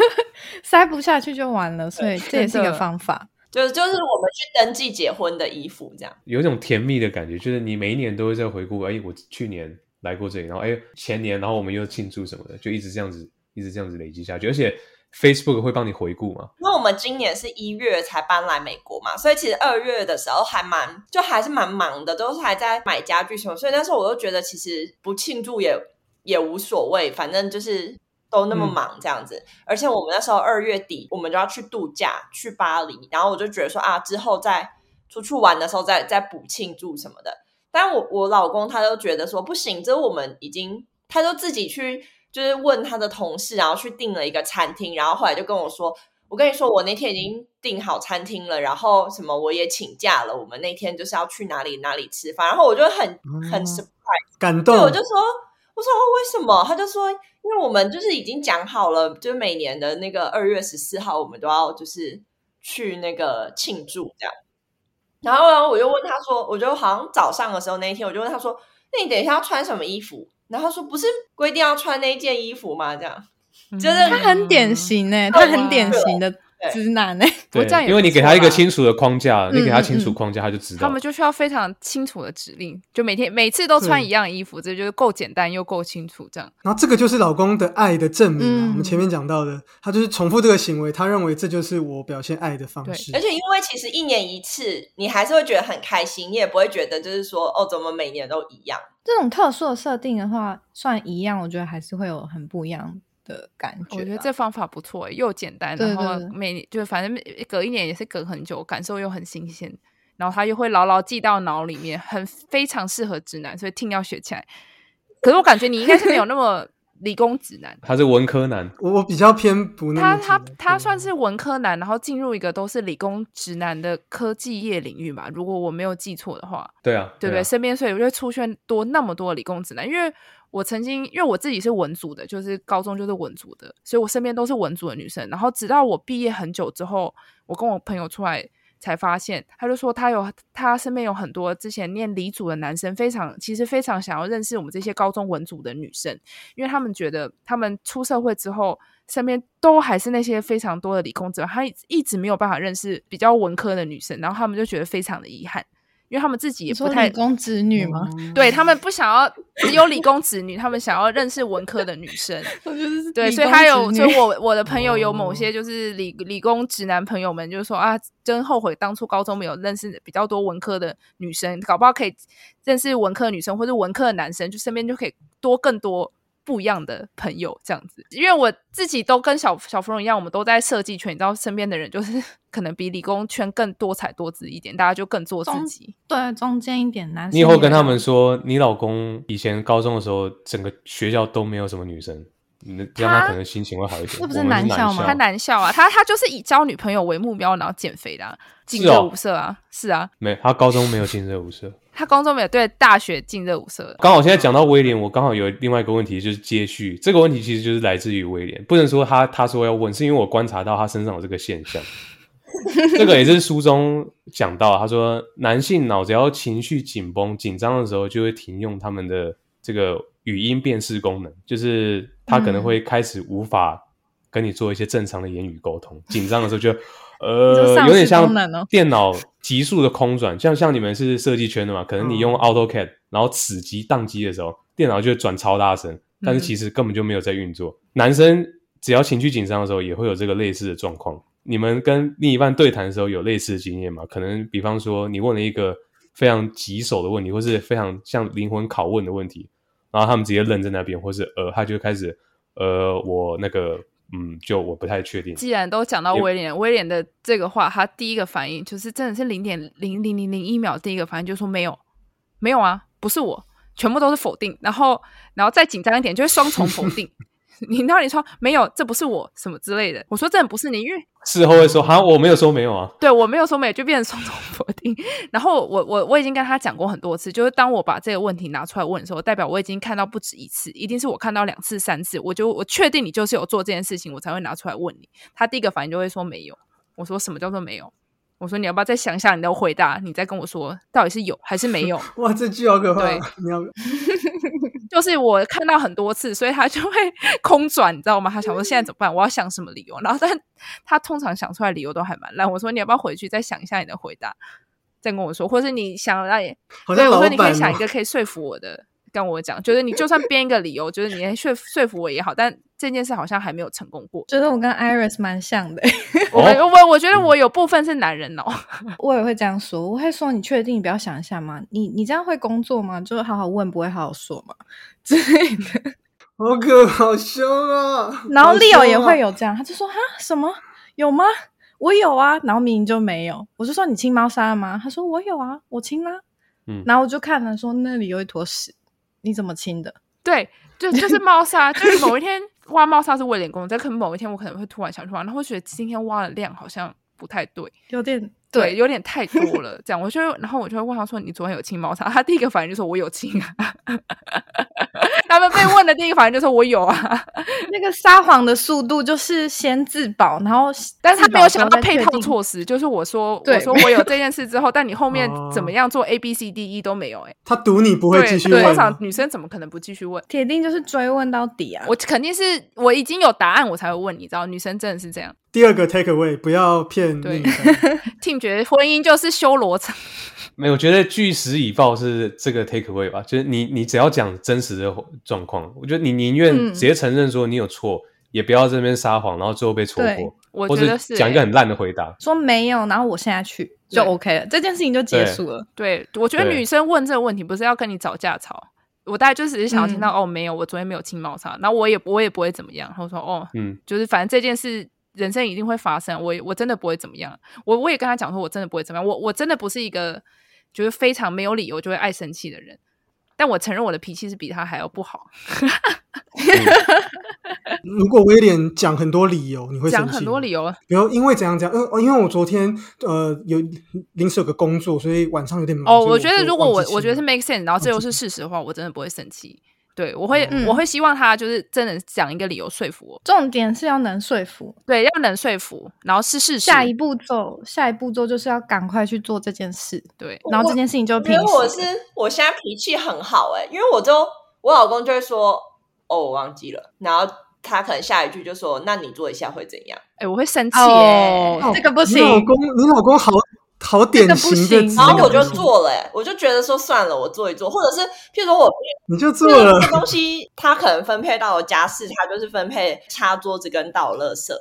塞不下去就完了，所以这也是一个方法。就是就是我们去登记结婚的衣服这样。有一种甜蜜的感觉，就是你每一年都会在回顾，哎，我去年来过这里，然后哎前年，然后我们又庆祝什么的，就一直这样子，一直这样子累积下去。而且 Facebook 会帮你回顾嘛，因为我们今年是一月才搬来美国嘛，所以其实二月的时候还蛮就还是蛮忙的，都是还在买家具什么，所以那时候我就觉得其实不庆祝也也无所谓，反正就是都那么忙这样子。而且我们那时候二月底我们就要去度假，去巴黎，然后我就觉得说啊，之后再出去玩的时候再再补庆祝什么的。但我我老公他就觉得说不行，这我们已经，他就自己去就是问他的同事，然后去订了一个餐厅，然后后来就跟我说，我跟你说，我那天已经订好餐厅了，然后什么我也请假了，我们那天就是要去哪里哪里吃饭，然后我就很很哦。surprise，感动对，我就说，我说哦为什么？他就说，因为我们就是已经讲好了，就是每年的那个二月十四号，我们都要就是去那个庆祝这样。然后呢，我就问他说，我就好像早上的时候那一天，我就问他说，那你等一下要穿什么衣服？然后他说不是规定要穿那件衣服吗？这样，就是他很典型哎、他很典型的直男哎、对这样，也因为你给他一个清楚的框架，你给他嗯清楚嗯框架，他就知道。他们就需要非常清楚的指令，就每天每次都穿一样的衣服，这就是够简单又够清楚，这样。然后这个就是老公的爱的证明啊！嗯我们前面讲到的，他就是重复这个行为，他认为这就是我表现爱的方式而。且因为其实一年一次，你还是会觉得很开心，你也不会觉得就是说哦，怎么每年都一样。这种特殊的设定的话，算一样，我觉得还是会有很不一样的感觉吧。我觉得这方法不错，又简单，然后对对每就反正隔一年也是隔很久，感受又很新鲜，然后他又会牢牢记到脑里面，很非常适合直男，所以听要学起来。可是我感觉你应该是没有那么理工直男，他是文科男，我我比较偏不那他他他算是文科男，然后进入一个都是理工直男的科技业领域吧，如果我没有记错的话。对啊，对不对？啊身边所以就会出现多那么多理工直男，因为我曾经因为我自己是文组的，就是高中就是文组的，所以我身边都是文组的女生。然后直到我毕业很久之后，我跟我朋友出来才发现，他就说他有他身边有很多之前念理组的男生，非常其实非常想要认识我们这些高中文组的女生，因为他们觉得他们出社会之后。身边都还是那些非常多的理工者，他一一直没有办法认识比较文科的女生，然后他们就觉得非常的遗憾，因为他们自己也不太理工子女吗？对他们不想要只有理工子女，他们想要认识文科的女生。对，所以他有，直女所以我我的朋友有哦某些就是理理工直男朋友们，就是说啊，真后悔当初高中没有认识比较多文科的女生，搞不好可以认识文科女生或者文科的男生，就身边就可以多更多不一样的朋友这样子。因为我自己都跟小小芙蓉一样，我们都在设计圈，你知道身边的人就是 可能比理工圈更多彩多姿一点，大家就更做自中己。对中间一点男生。你以后跟他们说，你老公以前高中的时候，整个学校都没有什么女生，你这样他他可能心情会好一点。这不是男校吗他男校啊，他他就是以交女朋友为目标，然后减肥的、啊，进舞社啊，是啊，没，他高中没有进热舞社。他高中没有对大学进热舞社，刚好现在讲到威廉，我刚好有另外一个问题，就是接续这个问题，其实就是来自于威廉，不能说他他说要问，是因为我观察到他身上有这个现象。这个也是书中讲到，他说男性脑只要情绪紧绷、紧张的时候，就会停用他们的这个语音辨识功能，就是他可能会开始无法跟你做一些正常的言语沟通，紧张的时候就呃有点像电脑急速的空转，像像你们是设计圈的嘛，可能你用哦 AutoCAD，然后此机宕机的时候，电脑就会转超大声，但是其实根本就没有在运作。男生只要情绪紧张的时候，也会有这个类似的状况。你们跟另一半对谈的时候有类似的经验吗？可能比方说你问了一个非常棘手的问题，或是非常像灵魂拷问的问题，然后他们直接愣在那边，或是呃，他就开始呃，我那个嗯，就我不太确定。既然都讲到威廉，威廉的这个话，他第一个反应就是真的是零点零零零零一秒，第一个反应就说没有，没有啊，不是我，全部都是否定，然后然后再紧张一点，就是双重否定，你到底说没有，这不是我什么之类的。我说真的不是你，因为事后会说，哈，我没有说没有啊。对我没有说没有，就变成双重否定。然后我我我已经跟他讲过很多次，就是当我把这个问题拿出来问的时候，代表我已经看到不止一次，一定是我看到两次、三次，我就我确定你就是有做这件事情，我才会拿出来问你。他第一个反应就会说没有。我说什么叫做没有？我说你要不要再想想你的回答，你再跟我说到底是有还是没有？哇，这句好可怕！对你要 就是我看到很多次，所以他就会空转，你知道吗？他想说现在怎么办？我要想什么理由？然后但他通常想出来理由都还蛮烂。我说你要不要回去再想一下你的回答，再跟我说，或是你想让你，好像老我说你可以想一个可以说服我的，跟我讲，就是你就算编一个理由，就是你说说服我也好，但这件事好像还没有成功过。觉得我跟 Iris 蛮像的，我哦我我觉得我有部分是男人哦，我也会这样说。我会说：“你确定？你不要想一下吗？你你这样会工作吗？就是好好问，不会好好说吗？” 之类的。好可好凶啊！然后好 Leo 也会有这样，他就说：“哈什么有吗？我有啊。”然后明明就没有。我就说：“你亲猫砂了吗？”他说：“我有啊，我亲啦。”嗯然后我就看了说：“那里有一坨屎，你怎么亲的对，就就是猫砂，就是某一天挖猫砂是为了工作，但可能某一天我可能会突然想去挖，然后会觉得今天挖的量好像不太对，？”有点对，有点太多了，这样我就，然后我就会问他说：“你昨天有清猫砂？”他第一个反应就说：“我有清啊。” 他们被问的第一个反应就是：“我有啊。那个撒谎的速度就是先自保，然后”但是他没有想到配套措施，就是我说我说我有这件事之后，但你后面哦 怎么样做 A B C D E 都没有、欸，他赌你不会，继续问通常，女生怎么可能不继续问？铁定就是追问到底啊！我肯定是我已经有答案，我才会问，你知道，女生真的是这样。第二个 take away，不要骗对另一半。Team 觉得婚姻就是修罗场，没有，我觉得据实以报是这个 take away 吧，就是你你只要讲真实的状况，我觉得你宁愿嗯直接承认说你有错，也不要在那边撒谎，然后最后被戳对破，我觉得是、欸讲一个很烂的回答。说没有，然后我现在去就 OK 了，这件事情就结束了。对，我觉得女生问这个问题不是要跟你找架吵，我大概就只是想要听到、嗯。哦，没有，我昨天没有清猫砂，然后我也我也不会怎么样，然后说哦，嗯，就是反正这件事人生一定会发生，我我真的不会怎么样，我我也跟他讲说，我真的不会怎么样，我我真的不是一个就是非常没有理由就会爱生气的人，但我承认我的脾气是比他还要不好，如果威廉讲很多理由，你会讲很多理由，比如因为怎样怎样，呃，哦因为我昨天呃有临时有个工作，所以晚上有点忙。哦，我觉得如果我我觉得是 make sense，然后这又是事实的话，我真的不会生气。对我会、我会希望他就是真的讲一个理由说服我，重点是要能说服。对，要能说服，然后是事实。下一步骤，下一步骤就是要赶快去做这件事，对，然后这件事情就我平息了。觉得我是我现在脾气很好哎、因为我就我老公就会说哦我忘记了，然后他可能下一句就说那你做一下会怎样？哎、我会生气耶、哦，这个不你行。老公，你老公好好典型的这个不行然后我就做了、欸，我就觉得说算了，我做一做，或者是譬如说我你就做了这，个东西，它可能分配到我家事，它就是分配擦桌子跟倒垃圾。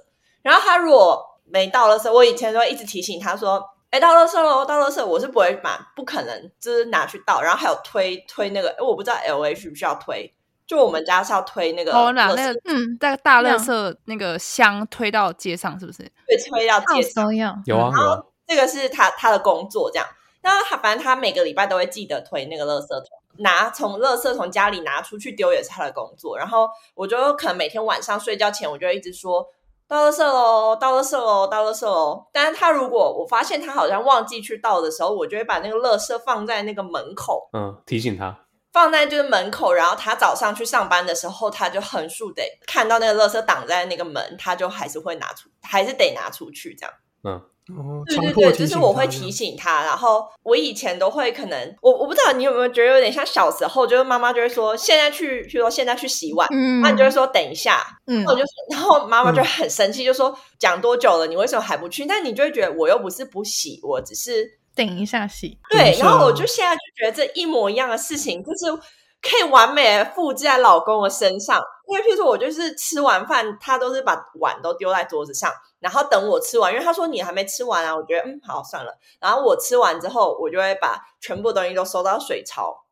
然后他如果没倒垃圾，我以前都会一直提醒他说：“哎，倒垃圾喽，倒垃圾。”我是不会把不可能就是拿去倒。然后还有推推那个，哎我不知道 L A 需不需要推，就我们家是要推那个哦，那个嗯，大大垃圾那个箱推到街上是不是？对推到街上。有啊有啊，这个是他他的工作这样。那他反正他每个礼拜都会记得推那个垃圾桶，拿从垃圾从家里拿出去丢也是他的工作。然后我就可能每天晚上睡觉前，我就会一直说倒垃圾喽，倒垃圾喽，倒垃圾喽。但是他如果我发现他好像忘记去倒的时候，我就会把那个垃圾放在那个门口，嗯，提醒他，放在就是门口。然后他早上去上班的时候，他就横竖得看到那个垃圾挡在那个门，他就还是会拿出，还是得拿出去这样。嗯，哦，对对对，就是我会提醒他，然后我以前都会可能，我我不知道你有没有觉得有点像小时候，就是妈妈就会说现在去，比如说现在去洗碗，嗯那你就会说等一下，嗯。然后我就然后妈妈就很生气，就说讲多久了，你为什么还不去？但你就会觉得我又不是不洗，我只是等一下洗。对，然后我就现在就觉得这一模一样的事情，就是可以完美的复制在老公的身上。因为譬如说我就是吃完饭，他都是把碗都丢在桌子上，然后等我吃完，因为他说你还没吃完啊，我觉得嗯好算了。然后我吃完之后，我就会把全部东西都收到水槽，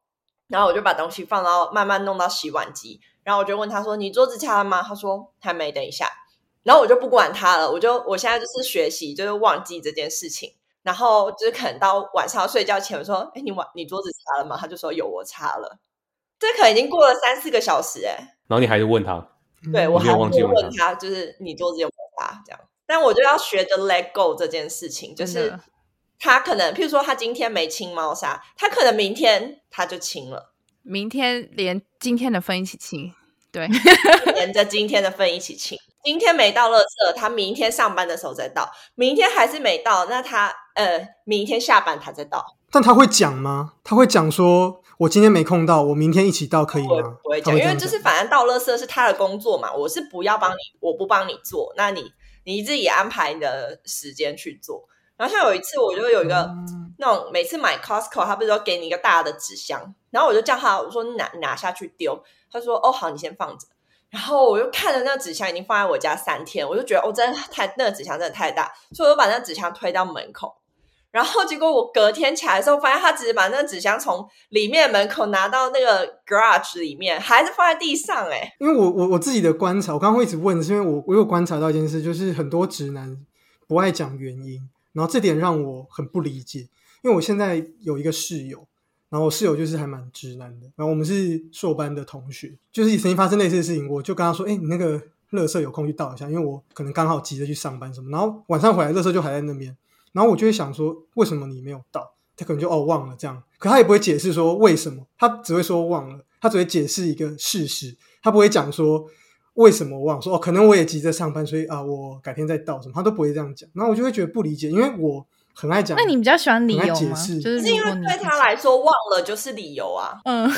然后我就把东西放到慢慢弄到洗碗机，然后我就问他说你桌子擦了吗？他说还没，等一下。然后我就不管他了，我就我现在就是学习，就是忘记这件事情。然后就是可能到晚上睡觉前，我说：“哎，你碗你桌子擦了吗？”他就说：“有，我擦了。”这可能已经过了三四个小时，哎，然后你还是问他，对我还会忘记问问他，就是你桌子有没有擦这样。但我就要学着 let go 这件事情，就是他可能，譬如说他今天没清猫砂，他可能明天他就清了，明天连今天的分一起清，对，连着今天的份一起清。今天没到垃圾，他明天上班的时候再倒，明天还是没到，那他呃，明天下班他再倒。但他会讲吗？他会讲说，我今天没空到，我明天一起到，可以吗？不会讲，因为就是反正倒垃圾是他的工作嘛，我是不要帮你，我不帮你做，那你你自己安排你的时间去做。然后像有一次，我就有一个、嗯那种每次买 Costco，他不是都给你一个大的纸箱，然后我就叫他，我说你拿拿下去丢，他说哦好，你先放着。然后我就看着那纸箱已经放在我家三天，我就觉得哦，真的太那个纸箱真的太大，所以我就把那个纸箱推到门口。然后结果我隔天起来的时候，发现他只是把那个纸箱从里面门口拿到那个 garage 里面，还是放在地上、欸。因为我我我自己的观察，我刚刚会一直问，是因为我我有观察到一件事，就是很多直男不爱讲原因，然后这点让我很不理解。因为我现在有一个室友，然后我室友就是还蛮直男的，然后我们是硕班的同学，就是曾经发生类似的事情，我就跟他说：“哎、你那个垃圾有空去倒一下，因为我可能刚好急着去上班什么，然后晚上回来垃圾就还在那边，然后我就会想说，为什么你没有到？他可能就哦忘了这样，可他也不会解释说为什么，他只会说忘了，他只会解释一个事实，他不会讲说为什么我忘，说哦可能我也急着上班，所以啊我改天再到什么，他都不会这样讲，然后我就会觉得不理解，因为我很爱讲，那你比较喜欢理由吗？解释就是是因为对他来说忘了就是理由啊。嗯，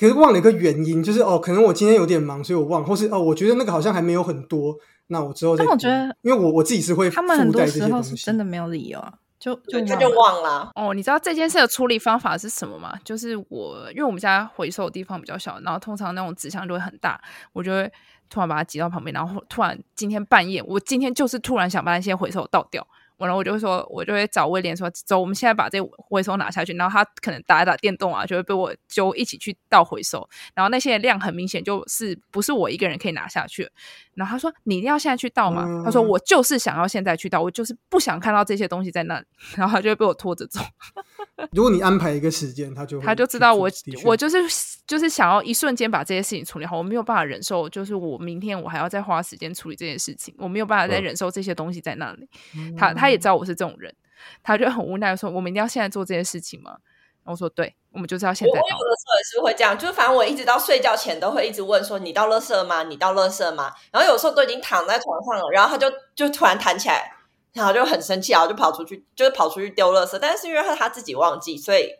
可是忘了一个原因，就是哦，可能我今天有点忙，所以我忘，或是哦，我觉得那个好像还没有很多，那我之后。但我觉得因为我我自己是会他们很多时候是，真的没有理由啊，就，就他就忘了。哦，你知道这件事的处理方法是什么吗？就是我，因为我们家回收的地方比较小，然后通常那种纸箱就会很大，我就会突然把它挤到旁边，然后突然今天半夜，我今天就是突然想把那些回收倒掉，完了我就会说，我就会找威廉说，走，我们现在把这回收拿下去，然后他可能打一打电动啊，就会被我揪一起去倒回收，然后那些量很明显就是不是我一个人可以拿下去，然后他说你一定要现在去倒吗？嗯他说我就是想要现在去倒，我就是不想看到这些东西在那里，然后他就会被我拖着走。如果你安排一个时间，他就他就知道我我就是就是想要一瞬间把这些事情处理好，我没有办法忍受，就是我明天我还要再花时间处理这件事情，我没有办法再嗯忍受这些东西在那里。他他也知道我是这种人，他就很无奈地说：“我们一定要现在做这件事情吗？”然后我说：“对，我们就是要现在我。有的时候也是会这样，就是反正我一直到睡觉前都会一直问说你到垃圾吗？你到垃圾吗？然后有时候都已经躺在床上了，然后他就就突然弹起来，然后就很生气，然后就跑出去，就是跑出去丢垃圾。但是因为他他自己忘记，所以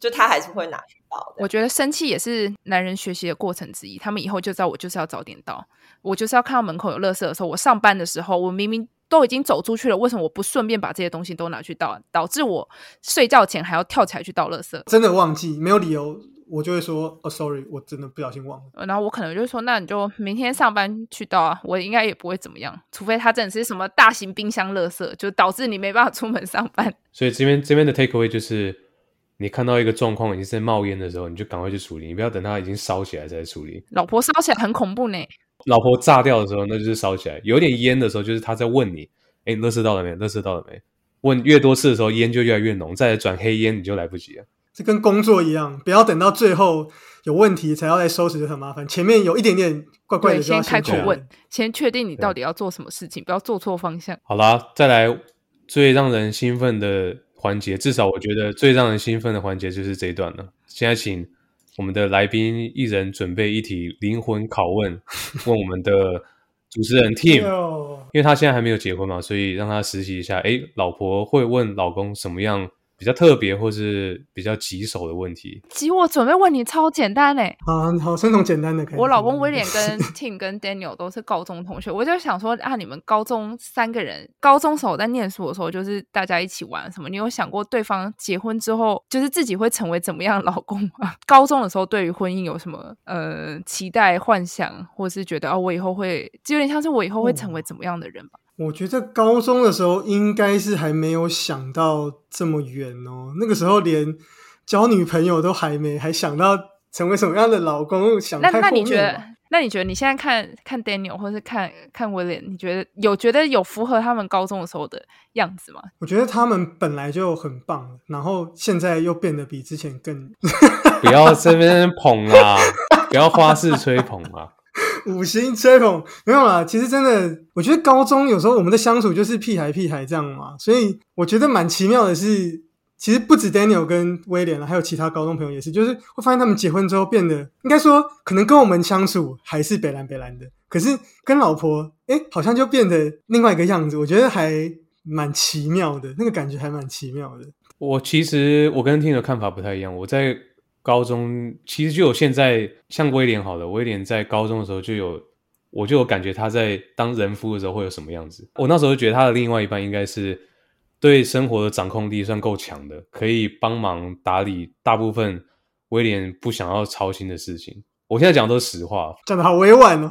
就他还是会拿去倒的。我觉得生气也是男人学习的过程之一。他们以后就知道我就是要早点到，我就是要看到门口有垃圾的时候，我上班的时候，我明明都已经走出去了，为什么我不顺便把这些东西都拿去倒，导致我睡觉前还要跳起来去倒垃圾？真的忘记没有理由，我就会说哦，sorry，我真的不小心忘了。呃然后我可能就说，那你就明天上班去倒啊，我应该也不会怎么样，除非他真的是什么大型冰箱垃圾，就导致你没办法出门上班。所以这边这边的 take away 就是，你看到一个状况已经在冒烟的时候，你就赶快去处理，你不要等它已经烧起来再处理。老婆烧起来很恐怖呢，老婆炸掉的时候，那就是烧起来；有点烟的时候，就是他在问你：“哎，垃圾到了没？垃圾到了没？”问越多次的时候，烟就越来越浓，再来转黑烟，你就来不及了。这跟工作一样，不要等到最后有问题才要来收拾，就很麻烦。前面有一点点怪怪，的，就要先开口问，先确定你到底要做什么事情，不要做错方向。好啦，再来最让人兴奋的环节，至少我觉得最让人兴奋的环节就是这一段了。现在请我们的来宾一人准备一题灵魂拷问，问我们的主持人 Tim，因为他现在还没有结婚嘛，所以让他实习一下。诶，老婆会问老公什么样比较特别或是比较棘手的问题？其实我准备问你超简单嘞，好好，先从简单的开始。我老公威廉跟 Tim 跟 Daniel 都是高中同学，我就想说啊，你们高中三个人，高中时候在念书的时候，就是大家一起玩什么？你有想过对方结婚之后，就是自己会成为怎么样的老公吗？高中的时候对于婚姻有什么呃期待、幻想，或是觉得啊，我以后会，就有点像是我以后会成为怎么样的人吧？我觉得高中的时候应该是还没有想到这么远哦，那个时候连交女朋友都还没，还想到成为什么样的老公，想那那你觉得？那你觉得你现在看看 Daniel 或是看看威廉，你觉得有觉得有符合他们高中的时候的样子吗？我觉得他们本来就很棒，然后现在又变得比之前更……不要这边捧啦，不要花式吹捧啦。五星吹捧没有啦，其实真的，我觉得高中有时候我们的相处就是屁孩屁孩这样嘛，所以我觉得蛮奇妙的是，其实不止 Daniel 跟威廉了，还有其他高中朋友也是，就是会发现他们结婚之后变得，应该说可能跟我们相处还是北蓝北蓝的，可是跟老婆，哎，好像就变得另外一个样子，我觉得还蛮奇妙的，那个感觉还蛮奇妙的。我其实我跟听的看法不太一样，我在。高中其实就有现在像威廉好了，威廉在高中的时候就有，我就有感觉他在当人夫的时候会有什么样子。我那时候就觉得他的另外一半应该是对生活的掌控力算够强的，可以帮忙打理大部分威廉不想要操心的事情。我现在讲都是实话，讲的好委婉哦，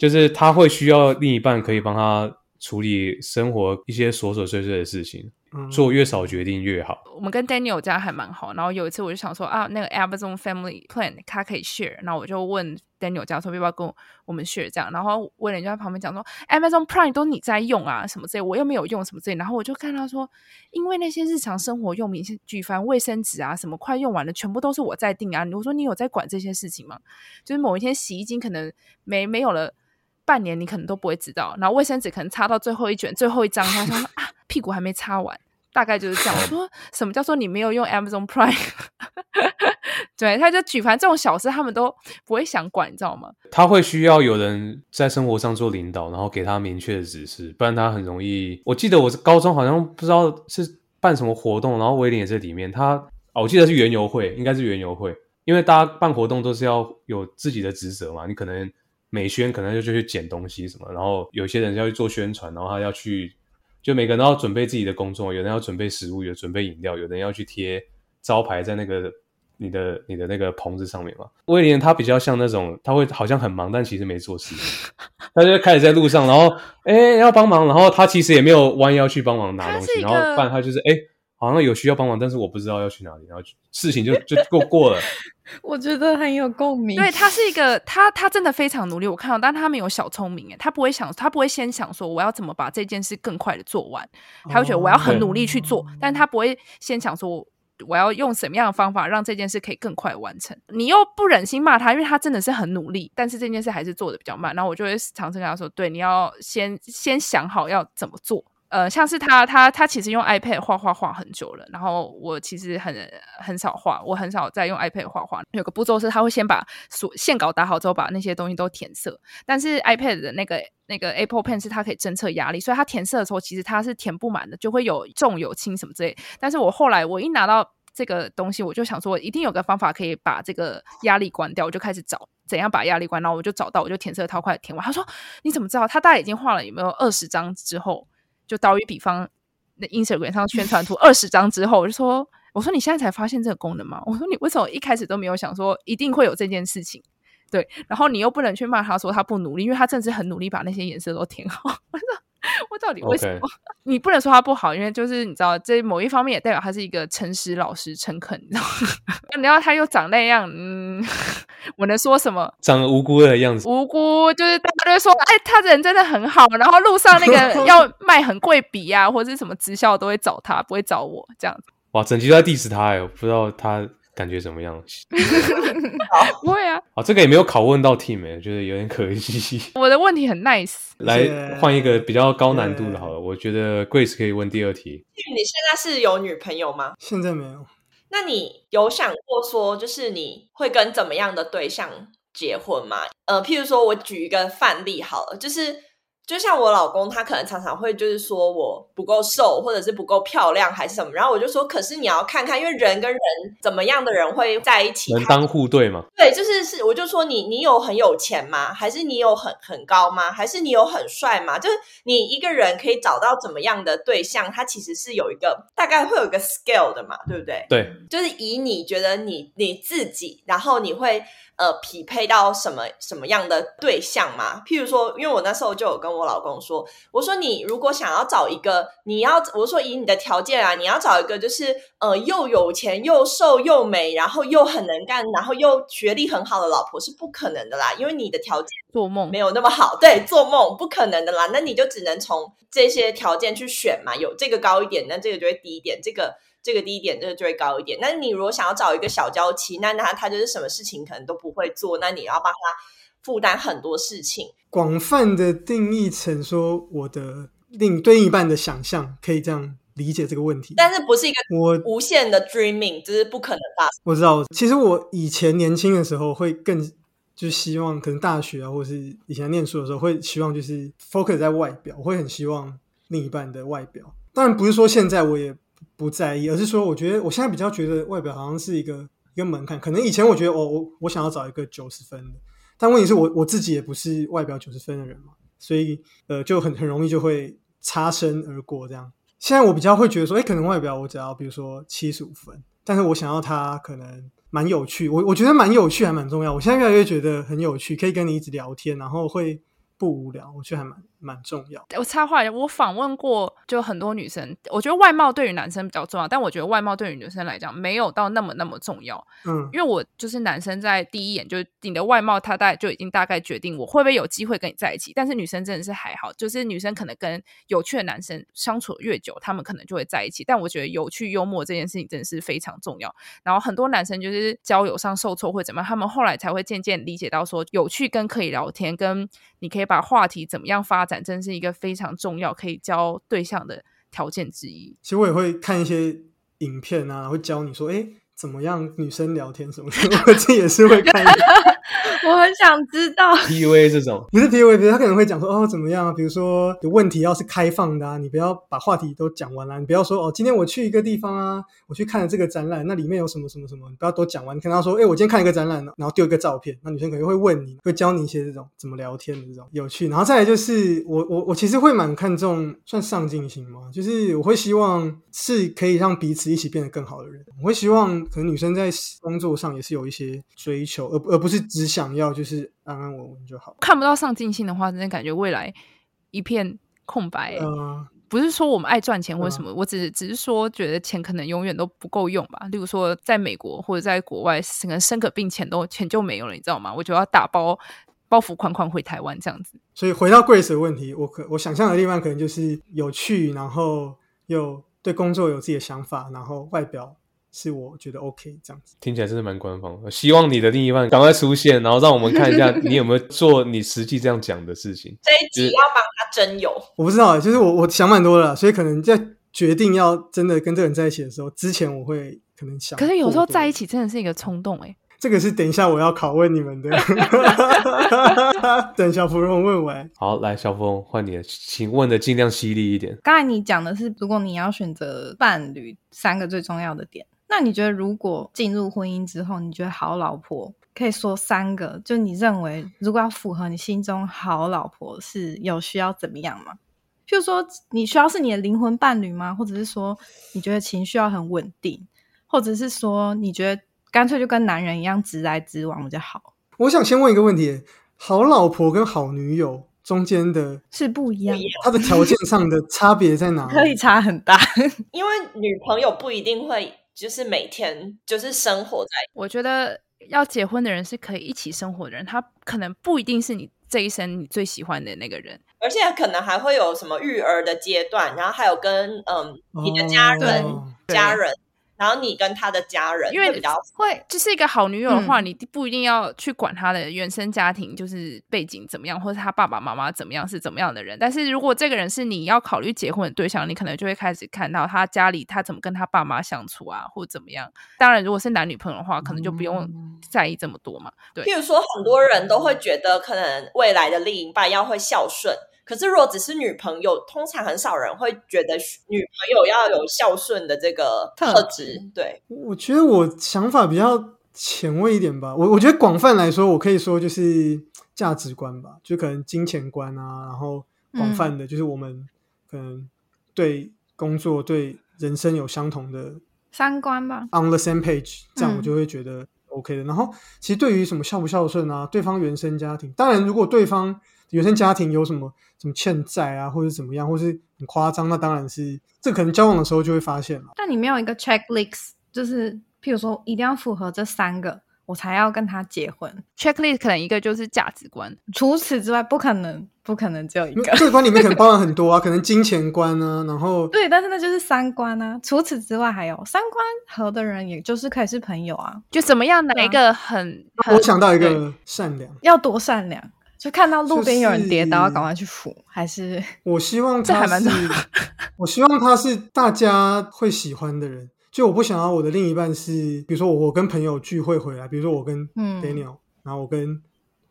就是他会需要另一半可以帮他处理生活一些琐琐碎碎的事情。做越少决定越好。我们跟 Daniel 家还蛮好，然后有一次我就想说啊，那个 Amazon Family Plan 他可以 share，然后我就问 Daniel 家说要不要跟我们 share 这样，然后威廉就在旁边讲说 Amazon Prime 都你在用啊什么之类，我又没有用什么之类，然后我就看他说，因为那些日常生活用品，举凡卫生纸啊什么快用完了，全部都是我在订啊。我说你有在管这些事情吗？就是某一天洗衣精可能没没有了半年，你可能都不会知道，然后卫生纸可能擦到最后一卷最后一张，他说 啊屁股还没擦完。大概就是这样。我说什么叫做你没有用 Amazon Prime？对，他就举凡这种小事，他们都不会想管，你知道吗？他会需要有人在生活上做领导，然后给他明确的指示，不然他很容易。我记得我是高中好像不知道是办什么活动，然后威廉也在里面。他哦，我记得是园游会，应该是园游会，因为大家办活动都是要有自己的职责嘛。你可能美宣可能就就去捡东西什么，然后有些人要去做宣传，然后他要去。就每个人都要准备自己的工作，有人要准备食物，有准备饮料，有人要去贴招牌在那个你的你的那个棚子上面嘛。威廉他比较像那种，他会好像很忙，但其实没做事，他就开始在路上，然后哎要帮忙，然后他其实也没有弯腰去帮忙拿东西，然后不然他就是哎好像有需要帮忙，但是我不知道要去哪里，然后事情就 就过过了。我觉得很有共鸣。对他是一个，他他真的非常努力。我看到，但他没有小聪明哎，他不会想，他不会先想说我要怎么把这件事更快的做完，他会觉得我要很努力去做，但他不会先想说我要用什么样的方法让这件事可以更快完成。你又不忍心骂他，因为他真的是很努力，但是这件事还是做的比较慢。然后我就会尝试跟他说，对，你要先先想好要怎么做。呃，像是他，他他其实用 iPad 画画画很久了，然后我其实很很少画，我很少在用 iPad 画画。有个步骤是，他会先把所线稿打好之后，把那些东西都填色。但是 iPad 的那个那个 Apple Pen 是它可以侦测压力，所以它填色的时候其实它是填不满的，就会有重有轻什么之类。但是我后来我一拿到这个东西，我就想说，一定有个方法可以把这个压力关掉，我就开始找怎样把压力关，然后我就找到，我就填色超快填完。他说：“你怎么知道？”他大概已经画了有没有二十张之后。就打比方，那 Instagram 上宣传图二十张之后，我就说：“我说你现在才发现这个功能吗？我说你为什么一开始都没有想说一定会有这件事情？对，然后你又不能去骂他说他不努力，因为他正是很努力把那些颜色都填好。我 说我到底为什么？你不能说他不好，因为就是你知道，这某一方面也代表他是一个诚实、老实、诚恳。你知道，然后他又长那样，嗯。”我能说什么？长得无辜的样子，无辜就是大家都说，哎，他人真的很好。然后路上那个 要卖很贵笔啊，或者是什么直销都会找他，不会找我这样子。哇，整集都在 diss 他哎，我不知道他感觉怎么样。不会啊，啊，这个也没有拷问到 team 哎，觉得有点可惜。我的问题很 nice，来换一个比较高难度的，好了，我觉得 Grace 可以问第二题。你现在是有女朋友吗？现在没有。那你有想过说，就是你会跟怎么样的对象结婚吗？呃，譬如说，我举一个范例好了，就是。就像我老公，他可能常常会就是说我不够瘦，或者是不够漂亮，还是什么。然后我就说，可是你要看看，因为人跟人怎么样的人会在一起，门当户对嘛？对，就是是，我就说你你有很有钱吗？还是你有很很高吗？还是你有很帅吗？就是你一个人可以找到怎么样的对象，他其实是有一个大概会有一个 scale 的嘛，对不对？对，就是以你觉得你你自己，然后你会。呃，匹配到什么什么样的对象嘛？譬如说，因为我那时候就有跟我老公说，我说你如果想要找一个，你要我说以你的条件啊，你要找一个就是呃又有钱又瘦又美，然后又很能干，然后又学历很好的老婆是不可能的啦，因为你的条件做梦没有那么好，对，做梦不可能的啦，那你就只能从这些条件去选嘛，有这个高一点，那这个就会低一点，这个。这个低点，这个就会高一点。那你如果想要找一个小娇妻，那他他就是什么事情可能都不会做，那你要帮他负担很多事情。广泛的定义成说我的另对另一半的想象，可以这样理解这个问题。但是不是一个我无限的 dreaming，这是不可能发生。我知道，其实我以前年轻的时候会更就希望，可能大学啊，或者是以前念书的时候会希望就是 focus 在外表，我会很希望另一半的外表。当然不是说现在我也不在意，而是说我觉得我现在比较觉得外表好像是一个一个门槛。可能以前我觉得我我我想要找一个九十分的，但问题是我我自己也不是外表九十分的人嘛，所以呃就很很容易就会擦身而过这样。现在我比较会觉得说，哎，可能外表我只要比如说七十五分，但是我想要他可能蛮有趣，我我觉得蛮有趣还蛮重要。我现在越来越觉得很有趣，可以跟你一直聊天，然后会不无聊，我觉得还蛮蛮重要。我插话，我访问过就很多女生，我觉得外貌对于男生比较重要，但我觉得外貌对于女生来讲没有到那么那么重要。嗯，因为我就是男生，在第一眼就是你的外貌，他大概就已经大概决定我会不会有机会跟你在一起。但是女生真的是还好，就是女生可能跟有趣的男生相处越久，他们可能就会在一起。但我觉得有趣幽默这件事情真的是非常重要。然后很多男生就是交友上受挫或怎么样，他们后来才会渐渐理解到说，有趣跟可以聊天，跟你可以把话题怎么样发展，真是一个非常重要可以教对象的条件之一。其实我也会看一些影片啊，会教你说，哎，怎么样女生聊天什么的，我自己也是会看。我很想知道，PUA 这种，不是 PUA，比如他可能会讲说哦怎么样啊？比如说有问题要是开放的啊，你不要把话题都讲完了、你不要说哦今天我去一个地方啊，我去看了这个展览，那里面有什么什么什么，你不要都讲完。你跟他说，哎，我今天看一个展览，然后丢一个照片，那女生可能会问你，会教你一些这种怎么聊天的这种有趣。然后再来就是我我我其实会蛮看重算上进心嘛，就是我会希望是可以让彼此一起变得更好的人。我会希望可能女生在工作上也是有一些追求，而而不是只想要就是安安稳稳就好。看不到上进心的话，真的感觉未来一片空白、欸。嗯。不是说我们爱赚钱或什么，我只是只是说觉得钱可能永远都不够用吧。例如说，在美国或者在国外，可能生个病钱都钱就没有了，你知道吗？我就要打包包袱款款回台湾这样子。所以回到 Grace 的问题，我可我想象的地方可能就是有趣，然后又对工作有自己的想法，然后外表是我觉得 OK 这样子。听起来真的蛮官方的。希望你的另一半赶快出现，然后让我们看一下 你有没有做你实际这样讲的事情。这一集要帮他真有，我不知道，就是我我想蛮多了，所以可能在决定要真的跟这个人在一起的时候，之前我会可能想。可是有时候在一起，真的是一个冲动哎、这个是等一下我要拷问你们的 等小芙蓉问完。好，来小芙蓉换你了，请问的尽量犀利一点。刚才你讲的是，如果你要选择伴侣，三个最重要的点。那你觉得，如果进入婚姻之后，你觉得好老婆可以说三个，就你认为如果要符合你心中好老婆是有需要怎么样吗？譬如说，你需要是你的灵魂伴侣吗？或者是说，你觉得情绪要很稳定，或者是说，你觉得干脆就跟男人一样直来直往比较好？我想先问一个问题：好老婆跟好女友中间的是不一样的，它的条件上的差别在哪？可以差很大。因为女朋友不一定会就是每天就是生活在我觉得要结婚的人是可以一起生活的人，他可能不一定是你这一生你最喜欢的那个人。而且可能还会有什么育儿的阶段，然后还有跟嗯你的家人、哦家人，然后你跟他的家人，因为会比较会就是一个好女友的话，嗯你不一定要去管他的原生家庭就是背景怎么样，或者他爸爸妈妈怎么样是怎么样的人。但是如果这个人是你要考虑结婚的对象，你可能就会开始看到他家里他怎么跟他爸妈相处啊，或者怎么样。当然，如果是男女朋友的话，可能就不用嗯在意这么多嘛。对，譬如说，很多人都会觉得，可能未来的另一半要会孝顺。可是，如果只是女朋友，通常很少人会觉得女朋友要有孝顺的这个特特质。对，我觉得我想法比较前卫一点吧。我我觉得广泛来说，我可以说就是价值观吧，就可能金钱观啊，然后广泛的就是我们可能对工作、对人生有相同的三观吧，on the same page，这样嗯我就会觉得 OK 的。然后其实对于什么孝不孝顺啊，对方原生家庭，当然如果对方原生家庭有什么什么欠债啊，或者怎么样，或是很夸张，那当然是这可能交往的时候就会发现了。但你没有一个 checklist，就是譬如说一定要符合这三个，我才要跟他结婚。checklist 可能一个就是价值观，除此之外，不可能，不可能只有一个。价值观里面可能 包含很多啊，可能金钱观啊，然后对，但是那就是三观啊。除此之外，还有三观合的人，也就是可以是朋友啊。就怎么样哪一个很，很我想到一对个善良，要多善良，就看到路边有人跌倒，就是赶快去扶，还是我希望 这还蛮他是，我希望他是大家会喜欢的人。就我不想要我的另一半是，比如说我我跟朋友聚会回来，比如说我跟嗯 Daniel，、然后我跟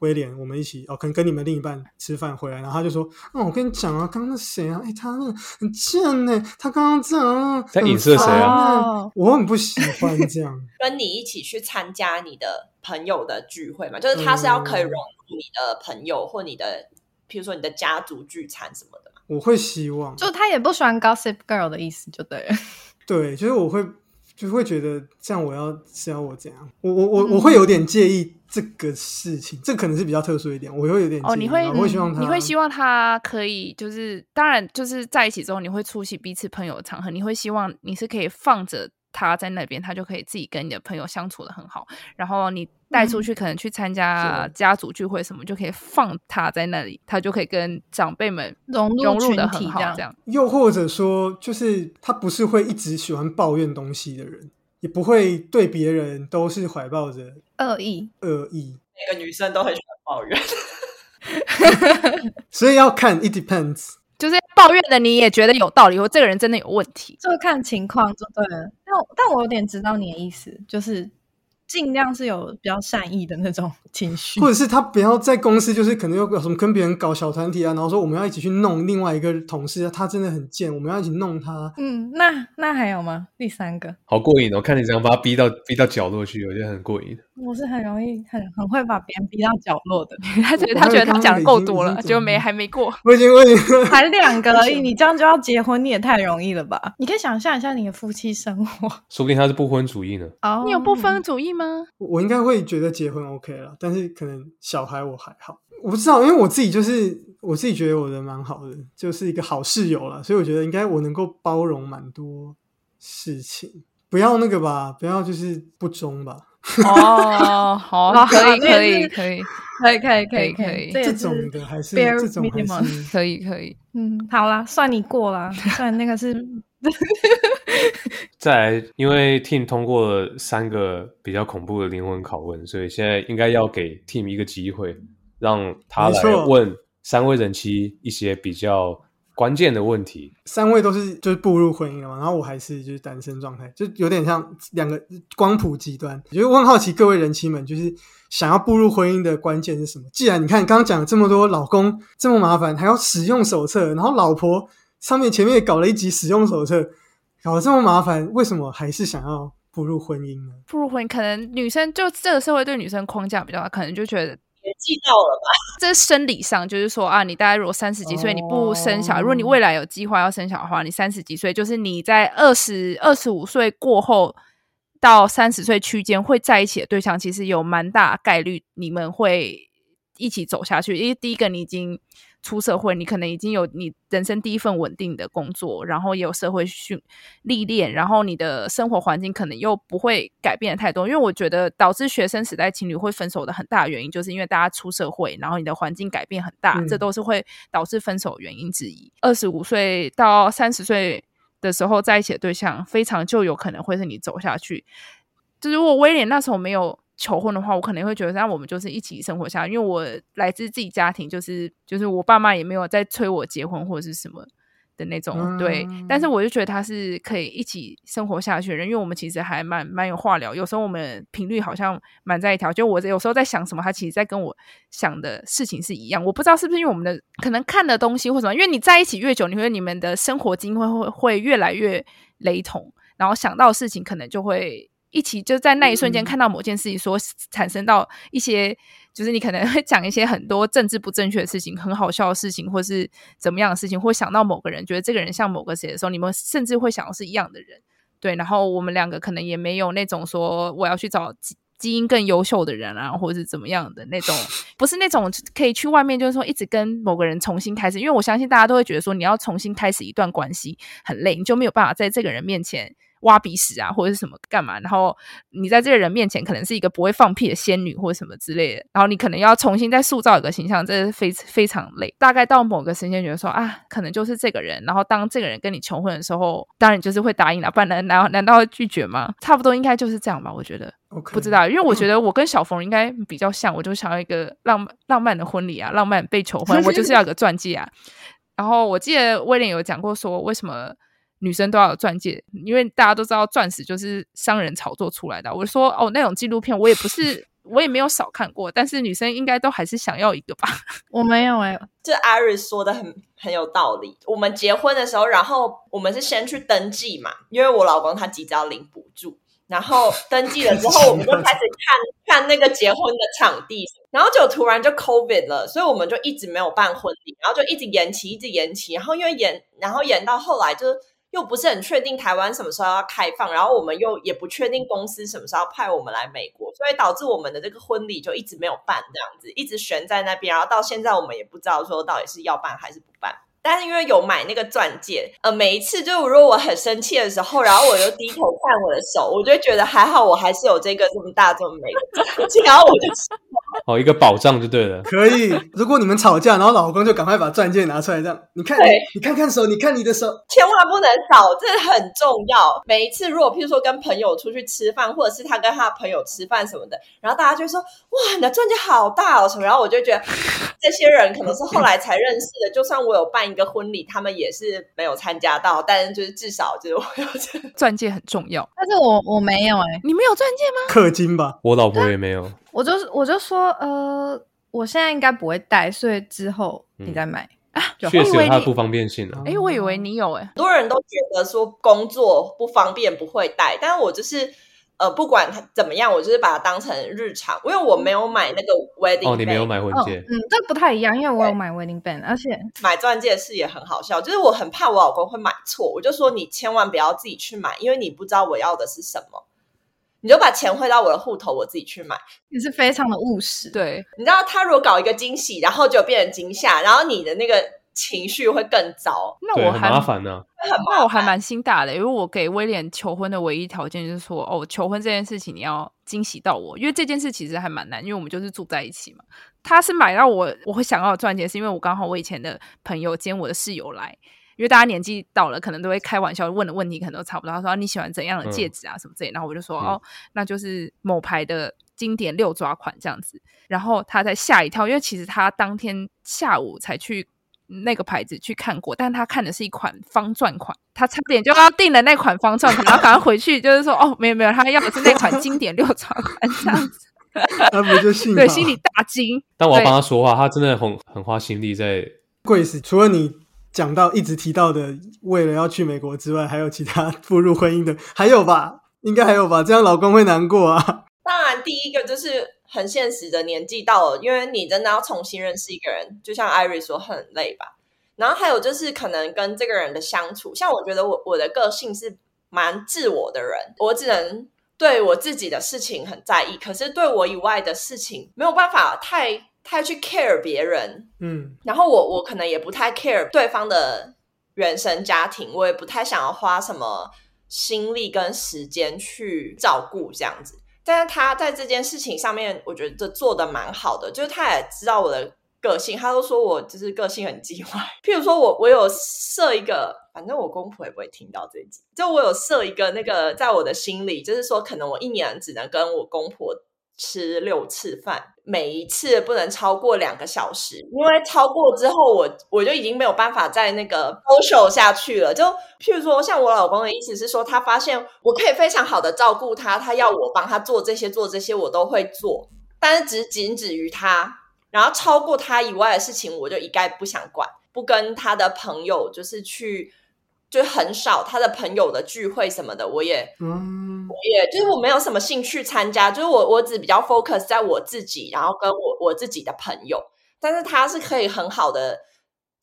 威廉，我们一起哦，可能跟你们另一半吃饭回来，然后他就说，哦，我跟你讲啊，刚刚那谁啊，哎，他那很贱呢，他刚刚这样啊，在很影射谁啊我很不喜欢这样。跟你一起去参加你的朋友的聚会嘛，就是他是要可以融入你的朋友或你的，譬如说你的家族聚餐什么的嘛。我会希望，就他也不喜欢 gossip girl 的意思，就对了。对，就是我会，就是会觉得这样，我要是要我怎样，我我我我会有点介意这个事情，这可能是比较特殊一点，我会有点介意哦，你会我会希望他，你会希望他可以，就是当然就是在一起之后，你会出席彼此朋友的场合，你会希望你是可以放着他在那边，他就可以自己跟你的朋友相处的很好，然后你带出去可能去参加家族聚会什么，就可以放他在那里，他就可以跟长辈们融入融入的很好，这样。又或者说，就是他不是会一直喜欢抱怨东西的人，也不会对别人都是怀抱着恶意，恶意，每个女生都很喜欢抱怨，所以要看，it depends。就是抱怨的你也觉得有道理，或这个人真的有问题。就看情况就对了。但我但我有点知道你的意思，就是尽量是有比较善意的那种情绪 或。者是他不要在公司，就是可能有什么跟别人搞小团体啊，然后说我们要一起去弄另外一个同事，他真的很贱，我们要一起弄他。嗯，那那还有吗？第三个，好过瘾哦！看你这样把他逼到逼到角落去，我觉得很过瘾。我是很容易很很会把别人逼到角落的，他觉得他觉得他讲的够多了，已经结果没还没过。我已经我已经才两个而已，你这样就要结婚，你也太容易了吧？你可以想象一下你的夫妻生活。说不定他是不婚主义呢。哦你有不婚主义吗？我应该会觉得结婚 OK 了，但是可能小孩我还好，我不知道，因为我自己就是我自己觉得我人蛮好的，就是一个好室友了，所以我觉得应该我能够包容蛮多事情，不要那个吧，不要就是不忠吧，哦，好，哦可以，可以，可以，可以可以可以可以可以。这种的还是这种还是。可以，可以。嗯，好啦，算你过啦，算那个是 再来，因为 Team 通过了三个比较恐怖的灵魂拷问，所以现在应该要给 Team 一个机会，让他来问三位人妻一些比较关键的问题。三位都是就是步入婚姻了嘛，然后我还是就是单身状态，就有点像两个光谱极端。就是我很好奇各位人妻们，就是想要步入婚姻的关键是什么？既然你看刚刚讲了这么多，老公这么麻烦，还要使用手册，然后老婆上面前面也搞了一集使用手册，搞得这么麻烦，为什么还是想要步入婚姻呢？步入婚姻，可能女生就这个社会对女生框架比较大，可能就觉得年纪到了吧？这是生理上，就是说啊，你大概如果三十几岁你不生小孩，哦如果你未来有计划要生小孩的话，你三十几岁，就是你在二十二十五岁过后到三十岁区间会在一起的对象，其实有蛮大概率你们会一起走下去。因为第一个你已经出社会，你可能已经有你人生第一份稳定的工作，然后也有社会训历练，然后你的生活环境可能又不会改变的太多。因为我觉得导致学生时代情侣会分手的很大原因，就是因为大家出社会，然后你的环境改变很大，嗯这都是会导致分手原因之一。二十五岁到三十岁的时候在一起的对象，非常就有可能会是你走下去。就是如果威廉那时候没有求婚的话，我可能会觉得，那我们就是一起生活下去。因为我来自自己家庭，就是就是我爸妈也没有在催我结婚或者是什么的那种，对。但是我就觉得他是可以一起生活下去的人，因为我们其实还蛮蛮有话聊，有时候我们频率好像蛮在一条。就我有时候在想什么，他其实在跟我想的事情是一样。我不知道是不是因为我们的可能看的东西或什么，因为你在一起越久，你会你们的生活经历会会会越来越雷同，然后想到的事情可能就会。一起就在那一瞬间嗯看到某件事情，所产生到一些，就是你可能会讲一些很多政治不正确的事情、很好笑的事情，或是怎么样的事情，或想到某个人，觉得这个人像某个谁的时候，你们甚至会想要是一样的人。对，然后我们两个可能也没有那种说我要去找基基因更优秀的人啊，或者是怎么样的那种，不是那种可以去外面就是说一直跟某个人重新开始，因为我相信大家都会觉得说你要重新开始一段关系很累，你就没有办法在这个人面前。挖鼻屎啊，或者是什么干嘛，然后你在这个人面前可能是一个不会放屁的仙女或者什么之类的，然后你可能要重新再塑造一个形象，这是非非常累。大概到某个时间觉得说啊，可能就是这个人，然后当这个人跟你求婚的时候，当然就是会答应了，不然难难难道会拒绝吗？差不多应该就是这样吧，我觉得。不知道，因为我觉得我跟小冯应该比较像，我就想要一个浪漫浪漫的婚礼啊，浪漫被求婚，我就是要个 钻戒啊。然后我记得威廉有讲过说，为什么女生都要有钻戒？因为大家都知道钻石就是商人炒作出来的。我说哦，那种纪录片我也不是，我也没有少看过，但是女生应该都还是想要一个吧。我没有哎、这 Iris 说的很很有道理。我们结婚的时候，然后我们是先去登记嘛，因为我老公他急着要领补助，然后登记了之后，我们就开始看看那个结婚的场地，然后就突然就 COVID 了，所以我们就一直没有办婚礼，然后就一直延期，一直延期，然后因为延，然后延到后来就。又不是很确定台湾什么时候要开放，然后我们又也不确定公司什么时候派我们来美国，所以导致我们的这个婚礼就一直没有办，这样子一直悬在那边，然后到现在我们也不知道说到底是要办还是不办。但是因为有买那个钻戒，呃，每一次就如果我很生气的时候，然后我就低头看我的手，我就觉得还好，我还是有这个这么大这么美的钻戒，然后我就哦，一个保障就对了。可以。如果你们吵架，然后老公就赶快把钻戒拿出来，这样你看，对你看看手，你看你的手，千万不能少，这很重要。每一次如果譬如说跟朋友出去吃饭，或者是他跟他的朋友吃饭什么的，然后大家就会说：“哇，你的钻戒好大哦！”什么，然后我就觉得这些人可能是后来才认识的。就算我有办一个婚礼，他们也是没有参加到，但是就是至少就是我有这个。钻戒很重要，但是我我没有哎、你没有钻戒吗？氪金吧。我老婆也没有，我就是我就说呃，我现在应该不会戴，所以之后你再买。确实有它的不方便性啊。哎，我以为你有哎，很多人都觉得说工作不方便不会带，但是我就是呃，不管它怎么样，我就是把它当成日常，因为我没有买那个 wedding，哦，你没有 band 哦，买婚戒，嗯，这不太一样，因为我有买 wedding band，而且买钻戒的事也很好笑，就是我很怕我老公会买错，我就说你千万不要自己去买，因为你不知道我要的是什么，你就把钱汇到我的户头，我自己去买。你是非常的务实。对，你知道他如果搞一个惊喜，然后就变成惊吓，然后你的那个情绪会更糟，那我还麻烦呢。会很麻烦。那我还蛮心大的，因为我给威廉求婚的唯一条件就是说，哦，求婚这件事情你要惊喜到我，因为这件事其实还蛮难，因为我们就是住在一起嘛。他是买到我我会想要赚钱，是因为我刚好我以前的朋友兼我的室友来，因为大家年纪到了，可能都会开玩笑问的问题可能都差不多。他说、啊你喜欢怎样的戒指啊、什么之类，然后我就说、嗯哦，那就是某牌的经典六抓款这样子。然后他才吓一跳，因为其实他当天下午才去那个牌子去看过，但他看的是一款方钻款，他差点就要订了那款方钻款，然后赶快回去就是说哦，没有没有，他要的是那款经典六抓款这样子，他不就幸好对，心里大惊。但我要对帮他说话，他真的很很花心力在。贵死，除了你讲到一直提到的为了要去美国之外，还有其他步入婚姻的，还有吧？应该还有吧？这样老公会难过啊。当然，第一个就是很现实的，年纪到了，因为你真的要重新认识一个人，就像艾瑞说，很累吧。然后还有就是可能跟这个人的相处，像我觉得我我的个性是蛮自我的人，我只能对我自己的事情很在意，可是对我以外的事情没有办法太太去 care 别人，嗯，然后我我可能也不太 care 对方的原生家庭，我也不太想要花什么心力跟时间去照顾这样子。但是他在这件事情上面，我觉得做的蛮好的，就是他也知道我的个性，他都说我就是个性很叽歪。譬如说我我有设一个，反正我公婆也不会听到这一集，就我有设一个那个在我的心里，就是说可能我一年只能跟我公婆吃六次饭，每一次不能超过两个小时，因为超过之后我我就已经没有办法再那个 social 下去了。就譬如说，像我老公的意思是说，他发现我可以非常好的照顾他，他要我帮他做这些做这些，我都会做，但是只仅止于他，然后超过他以外的事情，我就一概不想管，不跟他的朋友就是去。就很少他的朋友的聚会什么的，我也嗯，我也就是我没有什么兴趣参加，就是我我只比较 focus 在我自己，然后跟我我自己的朋友。但是他是可以很好的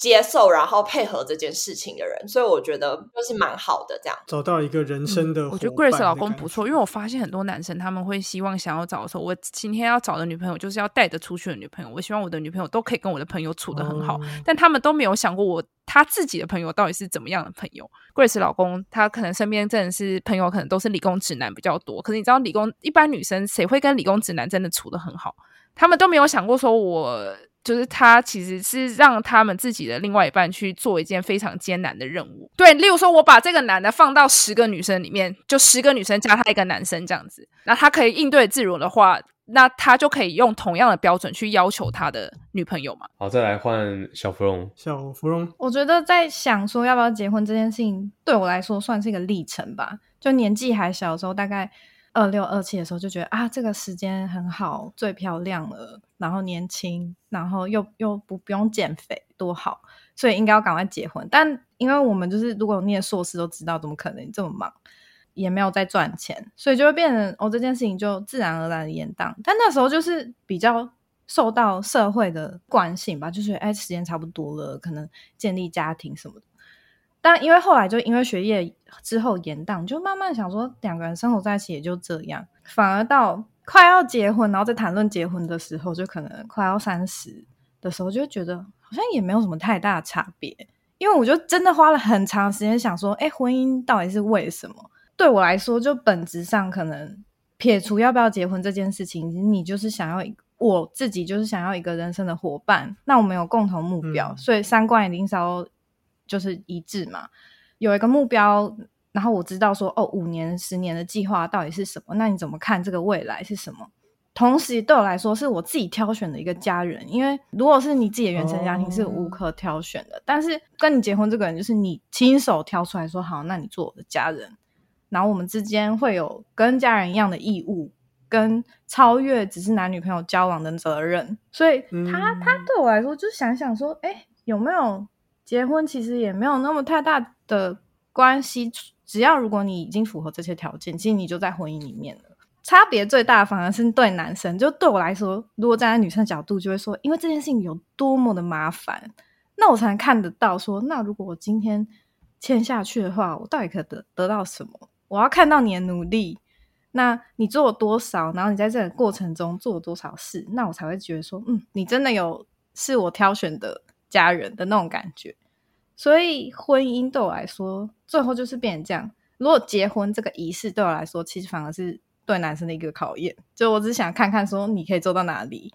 接受，然后配合这件事情的人，所以我觉得就是蛮好的这样。找到一个人生的、嗯我觉得 Grace 老公不错，因为我发现很多男生他们会希望想要找的时候，我今天要找的女朋友就是要带得出去的女朋友，我希望我的女朋友都可以跟我的朋友处得很好，哦但他们都没有想过我他自己的朋友到底是怎么样的朋友。Grace 老公他可能身边真的是朋友，可能都是理工直男比较多，可是你知道理工一般女生谁会跟理工直男真的处得很好？他们都没有想过说我。就是他其实是让他们自己的另外一半去做一件非常艰难的任务。对，例如说，我把这个男的放到十个女生里面，就十个女生加他一个男生这样子，那他可以应对自如的话，那他就可以用同样的标准去要求他的女朋友嘛。好，再来换小芙蓉。小芙蓉，我觉得在想说要不要结婚这件事情，对我来说算是一个历程吧。就年纪还小的时候，大概二六二七的时候，就觉得啊，这个时间很好，最漂亮了，然后年轻，然后又又不不用减肥，多好，所以应该要赶快结婚。但因为我们就是如果念硕士都知道，怎么可能这么忙，也没有在赚钱，所以就会变成哦这件事情就自然而然的延宕。但那时候就是比较受到社会的惯性吧，就是哎时间差不多了，可能建立家庭什么的。但因为后来就因为学业之后延宕，就慢慢想说两个人生活在一起也就这样，反而到快要结婚，然后在谈论结婚的时候，就可能快要三十的时候，就觉得好像也没有什么太大的差别。因为我就真的花了很长时间想说，哎，婚姻到底是为什么？对我来说，就本质上可能撇除要不要结婚这件事情，你就是想要一我自己就是想要一个人生的伙伴，那我们有共同目标，嗯所以三观一定是要就是一致嘛，有一个目标，然后我知道说哦，五年、十年的计划到底是什么？那你怎么看这个未来是什么？同时对我来说，是我自己挑选的一个家人，因为如果是你自己的原生家庭是无可挑选的，但是跟你结婚这个人就是你亲手挑出来说好，那你做我的家人，然后我们之间会有跟家人一样的义务，跟超越只是男女朋友交往的责任，所以他、嗯他对我来说，就想想说，哎，有没有结婚其实也没有那么太大的关系，只要如果你已经符合这些条件，其实你就在婚姻里面了。差别最大的反而是对男生，就对我来说，如果站在女生的角度，就会说，因为这件事情有多么的麻烦，那我才能看得到说，那如果我今天签下去的话，我到底可得得到什么？我要看到你的努力，那你做了多少，然后你在这个过程中做了多少事，那我才会觉得说，嗯，你真的有是我挑选的家人的那种感觉。所以婚姻对我来说，最后就是变成这样。如果结婚这个仪式对我来说，其实反而是对男生的一个考验。就我只想看看说你可以做到哪里。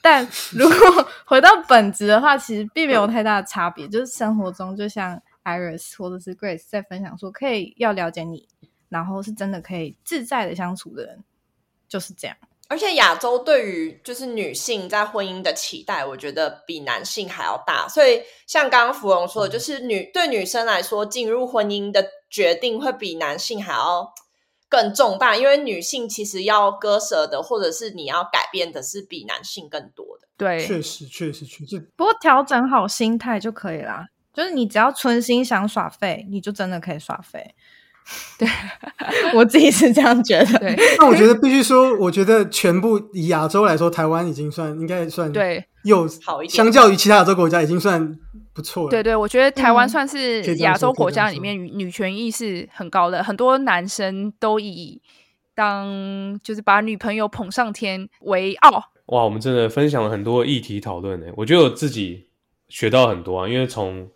但如果 回到本质的话，其实并没有太大的差别。就是生活中，就像 Iris 或者是 Grace 在分享说，可以要了解你，然后是真的可以自在的相处的人，就是这样。而且亚洲对于就是女性在婚姻的期待，我觉得比男性还要大。所以像刚刚芙蓉说的，就是女对女生来说，进入婚姻的决定会比男性还要更重大，因为女性其实要割舍的，或者是你要改变的，是比男性更多的。对，确实确实确实，不过调整好心态就可以啦。就是你只要存心想耍废，你就真的可以耍废。对，我自己是这样觉得。对那我觉得必须说，我觉得全部以亚洲来说，台湾已经算应该算对又好一点相较于其他亚洲国家已经算不错了。对对，我觉得台湾嗯算是亚洲国家里面女女权意识很高的，很多男生都以当就是把女朋友捧上天为傲。哇，我们真的分享了很多议题讨论呢。我觉得我自己学到很多啊，因为从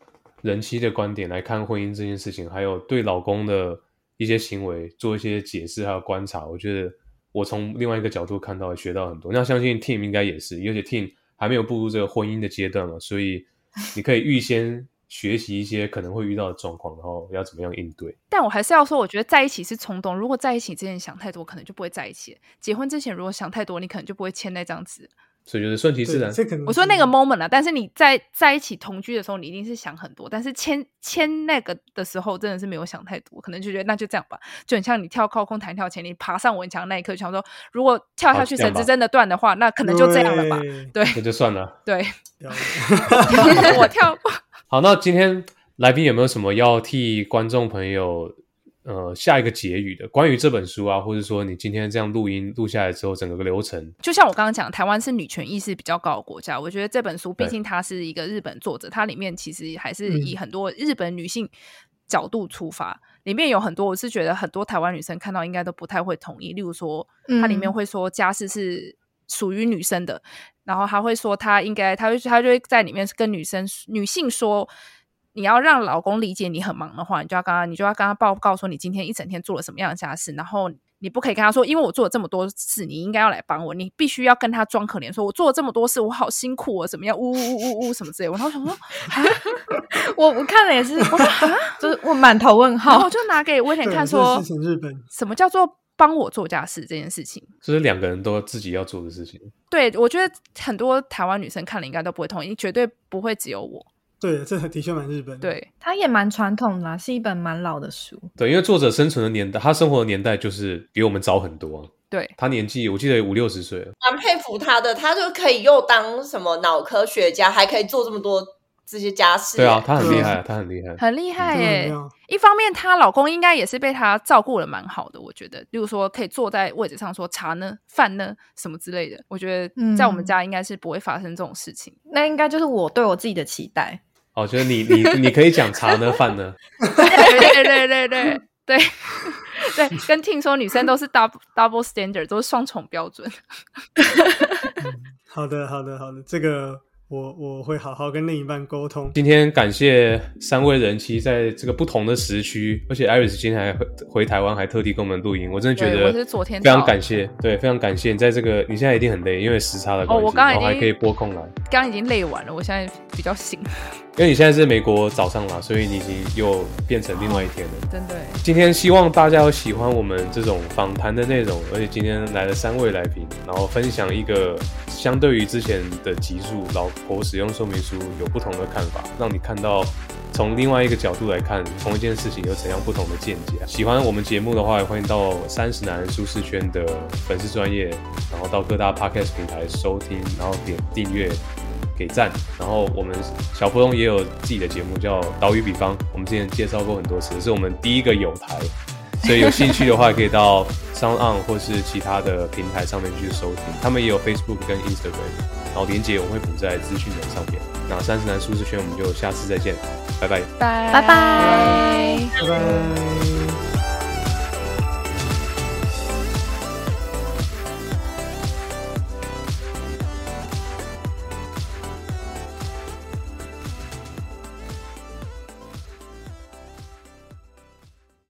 人妻的观点来看婚姻这件事情，还有对老公的一些行为做一些解释还有观察，我觉得我从另外一个角度看到学到很多。那相信 Team 应该也是，而且 Team 还没有步入这个婚姻的阶段嘛，所以你可以预先学习一些可能会遇到的状况，然后要怎么样应对。但我还是要说，我觉得在一起是冲动。如果在一起之前想太多，可能就不会在一起。结婚之前如果想太多，你可能就不会签那张纸。所以就是顺其自，然。这可能我说那个 moment 啊，但是你在在一起同居的时候，你一定是想很多。但是签签那个的时候，真的是没有想太多，可能就觉得那就这样吧。就很像你跳高空弹跳前，你爬上围墙那一刻，想说如果跳下去绳子真的断的话，那可能就这样了吧。对对那就算了。对，我跳过。好，那今天来宾有没有什么要替观众朋友呃下一个结语的？关于这本书啊，或者说你今天这样录音录下来之后，整个流程，就像我刚刚讲，台湾是女权意识比较高的国家，我觉得这本书毕竟它是一个日本作者，它里面其实还是嗯以很多日本女性角度出发，里面有很多我是觉得很多台湾女生看到应该都不太会同意，例如说它里面嗯会说家事是属于女生的，然后他会说他应该，他会他就会在里面跟女生女性说。你要让老公理解你很忙的话，你就要跟他，你就要跟他报告说你今天一整天做了什么样的家事，然后你不可以跟他说，因为我做了这么多事，你应该要来帮我。你必须要跟他装可怜，说我做了这么多事，我好辛苦哦，怎么样？呜呜呜呜呜什么之类的。然后我想说，我我看了也是，我就是我满头问号然后我。就拿给威廉，看说什么叫做帮我做家事这件事情。这是两个人都自己要做的事情。对，我觉得很多台湾女生看了应该都不会同意，绝对不会只有我。对，这的确蛮日本的。对，它也蛮传统的啦，是一本蛮老的书。对，因为作者生存的年代，他生活的年代就是比我们早很多啊、对，他年纪我记得五六十岁了。蛮佩服他的，他就可以又当什么脑科学家，还可以做这么多这些家事。对啊，他很厉害，他很厉害。很厉害耶、一方面，她老公应该也是被她照顾的蛮好的，我觉得，例如说可以坐在位置上说茶呢、饭呢什么之类的，我觉得在我们嗯家应该是不会发生这种事情。那应该就是我对我自己的期待。哦，就是你你你可以讲茶呢饭呢，对对对对对对 对，跟听说女生都是 double double standard，都是双重标准。好的，好的，好的，这个我我会好好跟另一半沟通。今天感谢三位人妻在这个不同的时区，而且 Iris 今天还回回台湾，还特地跟我们录音，我真的觉得是昨天非常感谢，对，非常感谢你在这个你现在一定很累，因为时差的关系，哦我刚刚已经然后还可以拨空来，刚刚已经累完了，我现在比较醒，因为你现在是美国早上啦，所以你已经又变成另外一天了。真的。今天希望大家有喜欢我们这种访谈的内容，而且今天来了三位来宾，然后分享一个相对于之前的集数，老婆使用说明书有不同的看法，让你看到从另外一个角度来看同一件事情有怎样不同的见解。喜欢我们节目的话，也欢迎到三十男舒适圈的粉丝专业，然后到各大 podcast 平台收听，然后点订阅。给赞，然后我们小芙蓉也有自己的节目叫《岛屿比方》，我们之前介绍过很多次，是我们第一个有台，所以有兴趣的话可以到 Sound On 或是其他的平台上面去收听，他们也有 Facebook 跟 Instagram，然后连接我们会补在资讯栏上面。那三十男舒适圈，我们就下次再见，拜拜。拜拜拜。拜拜。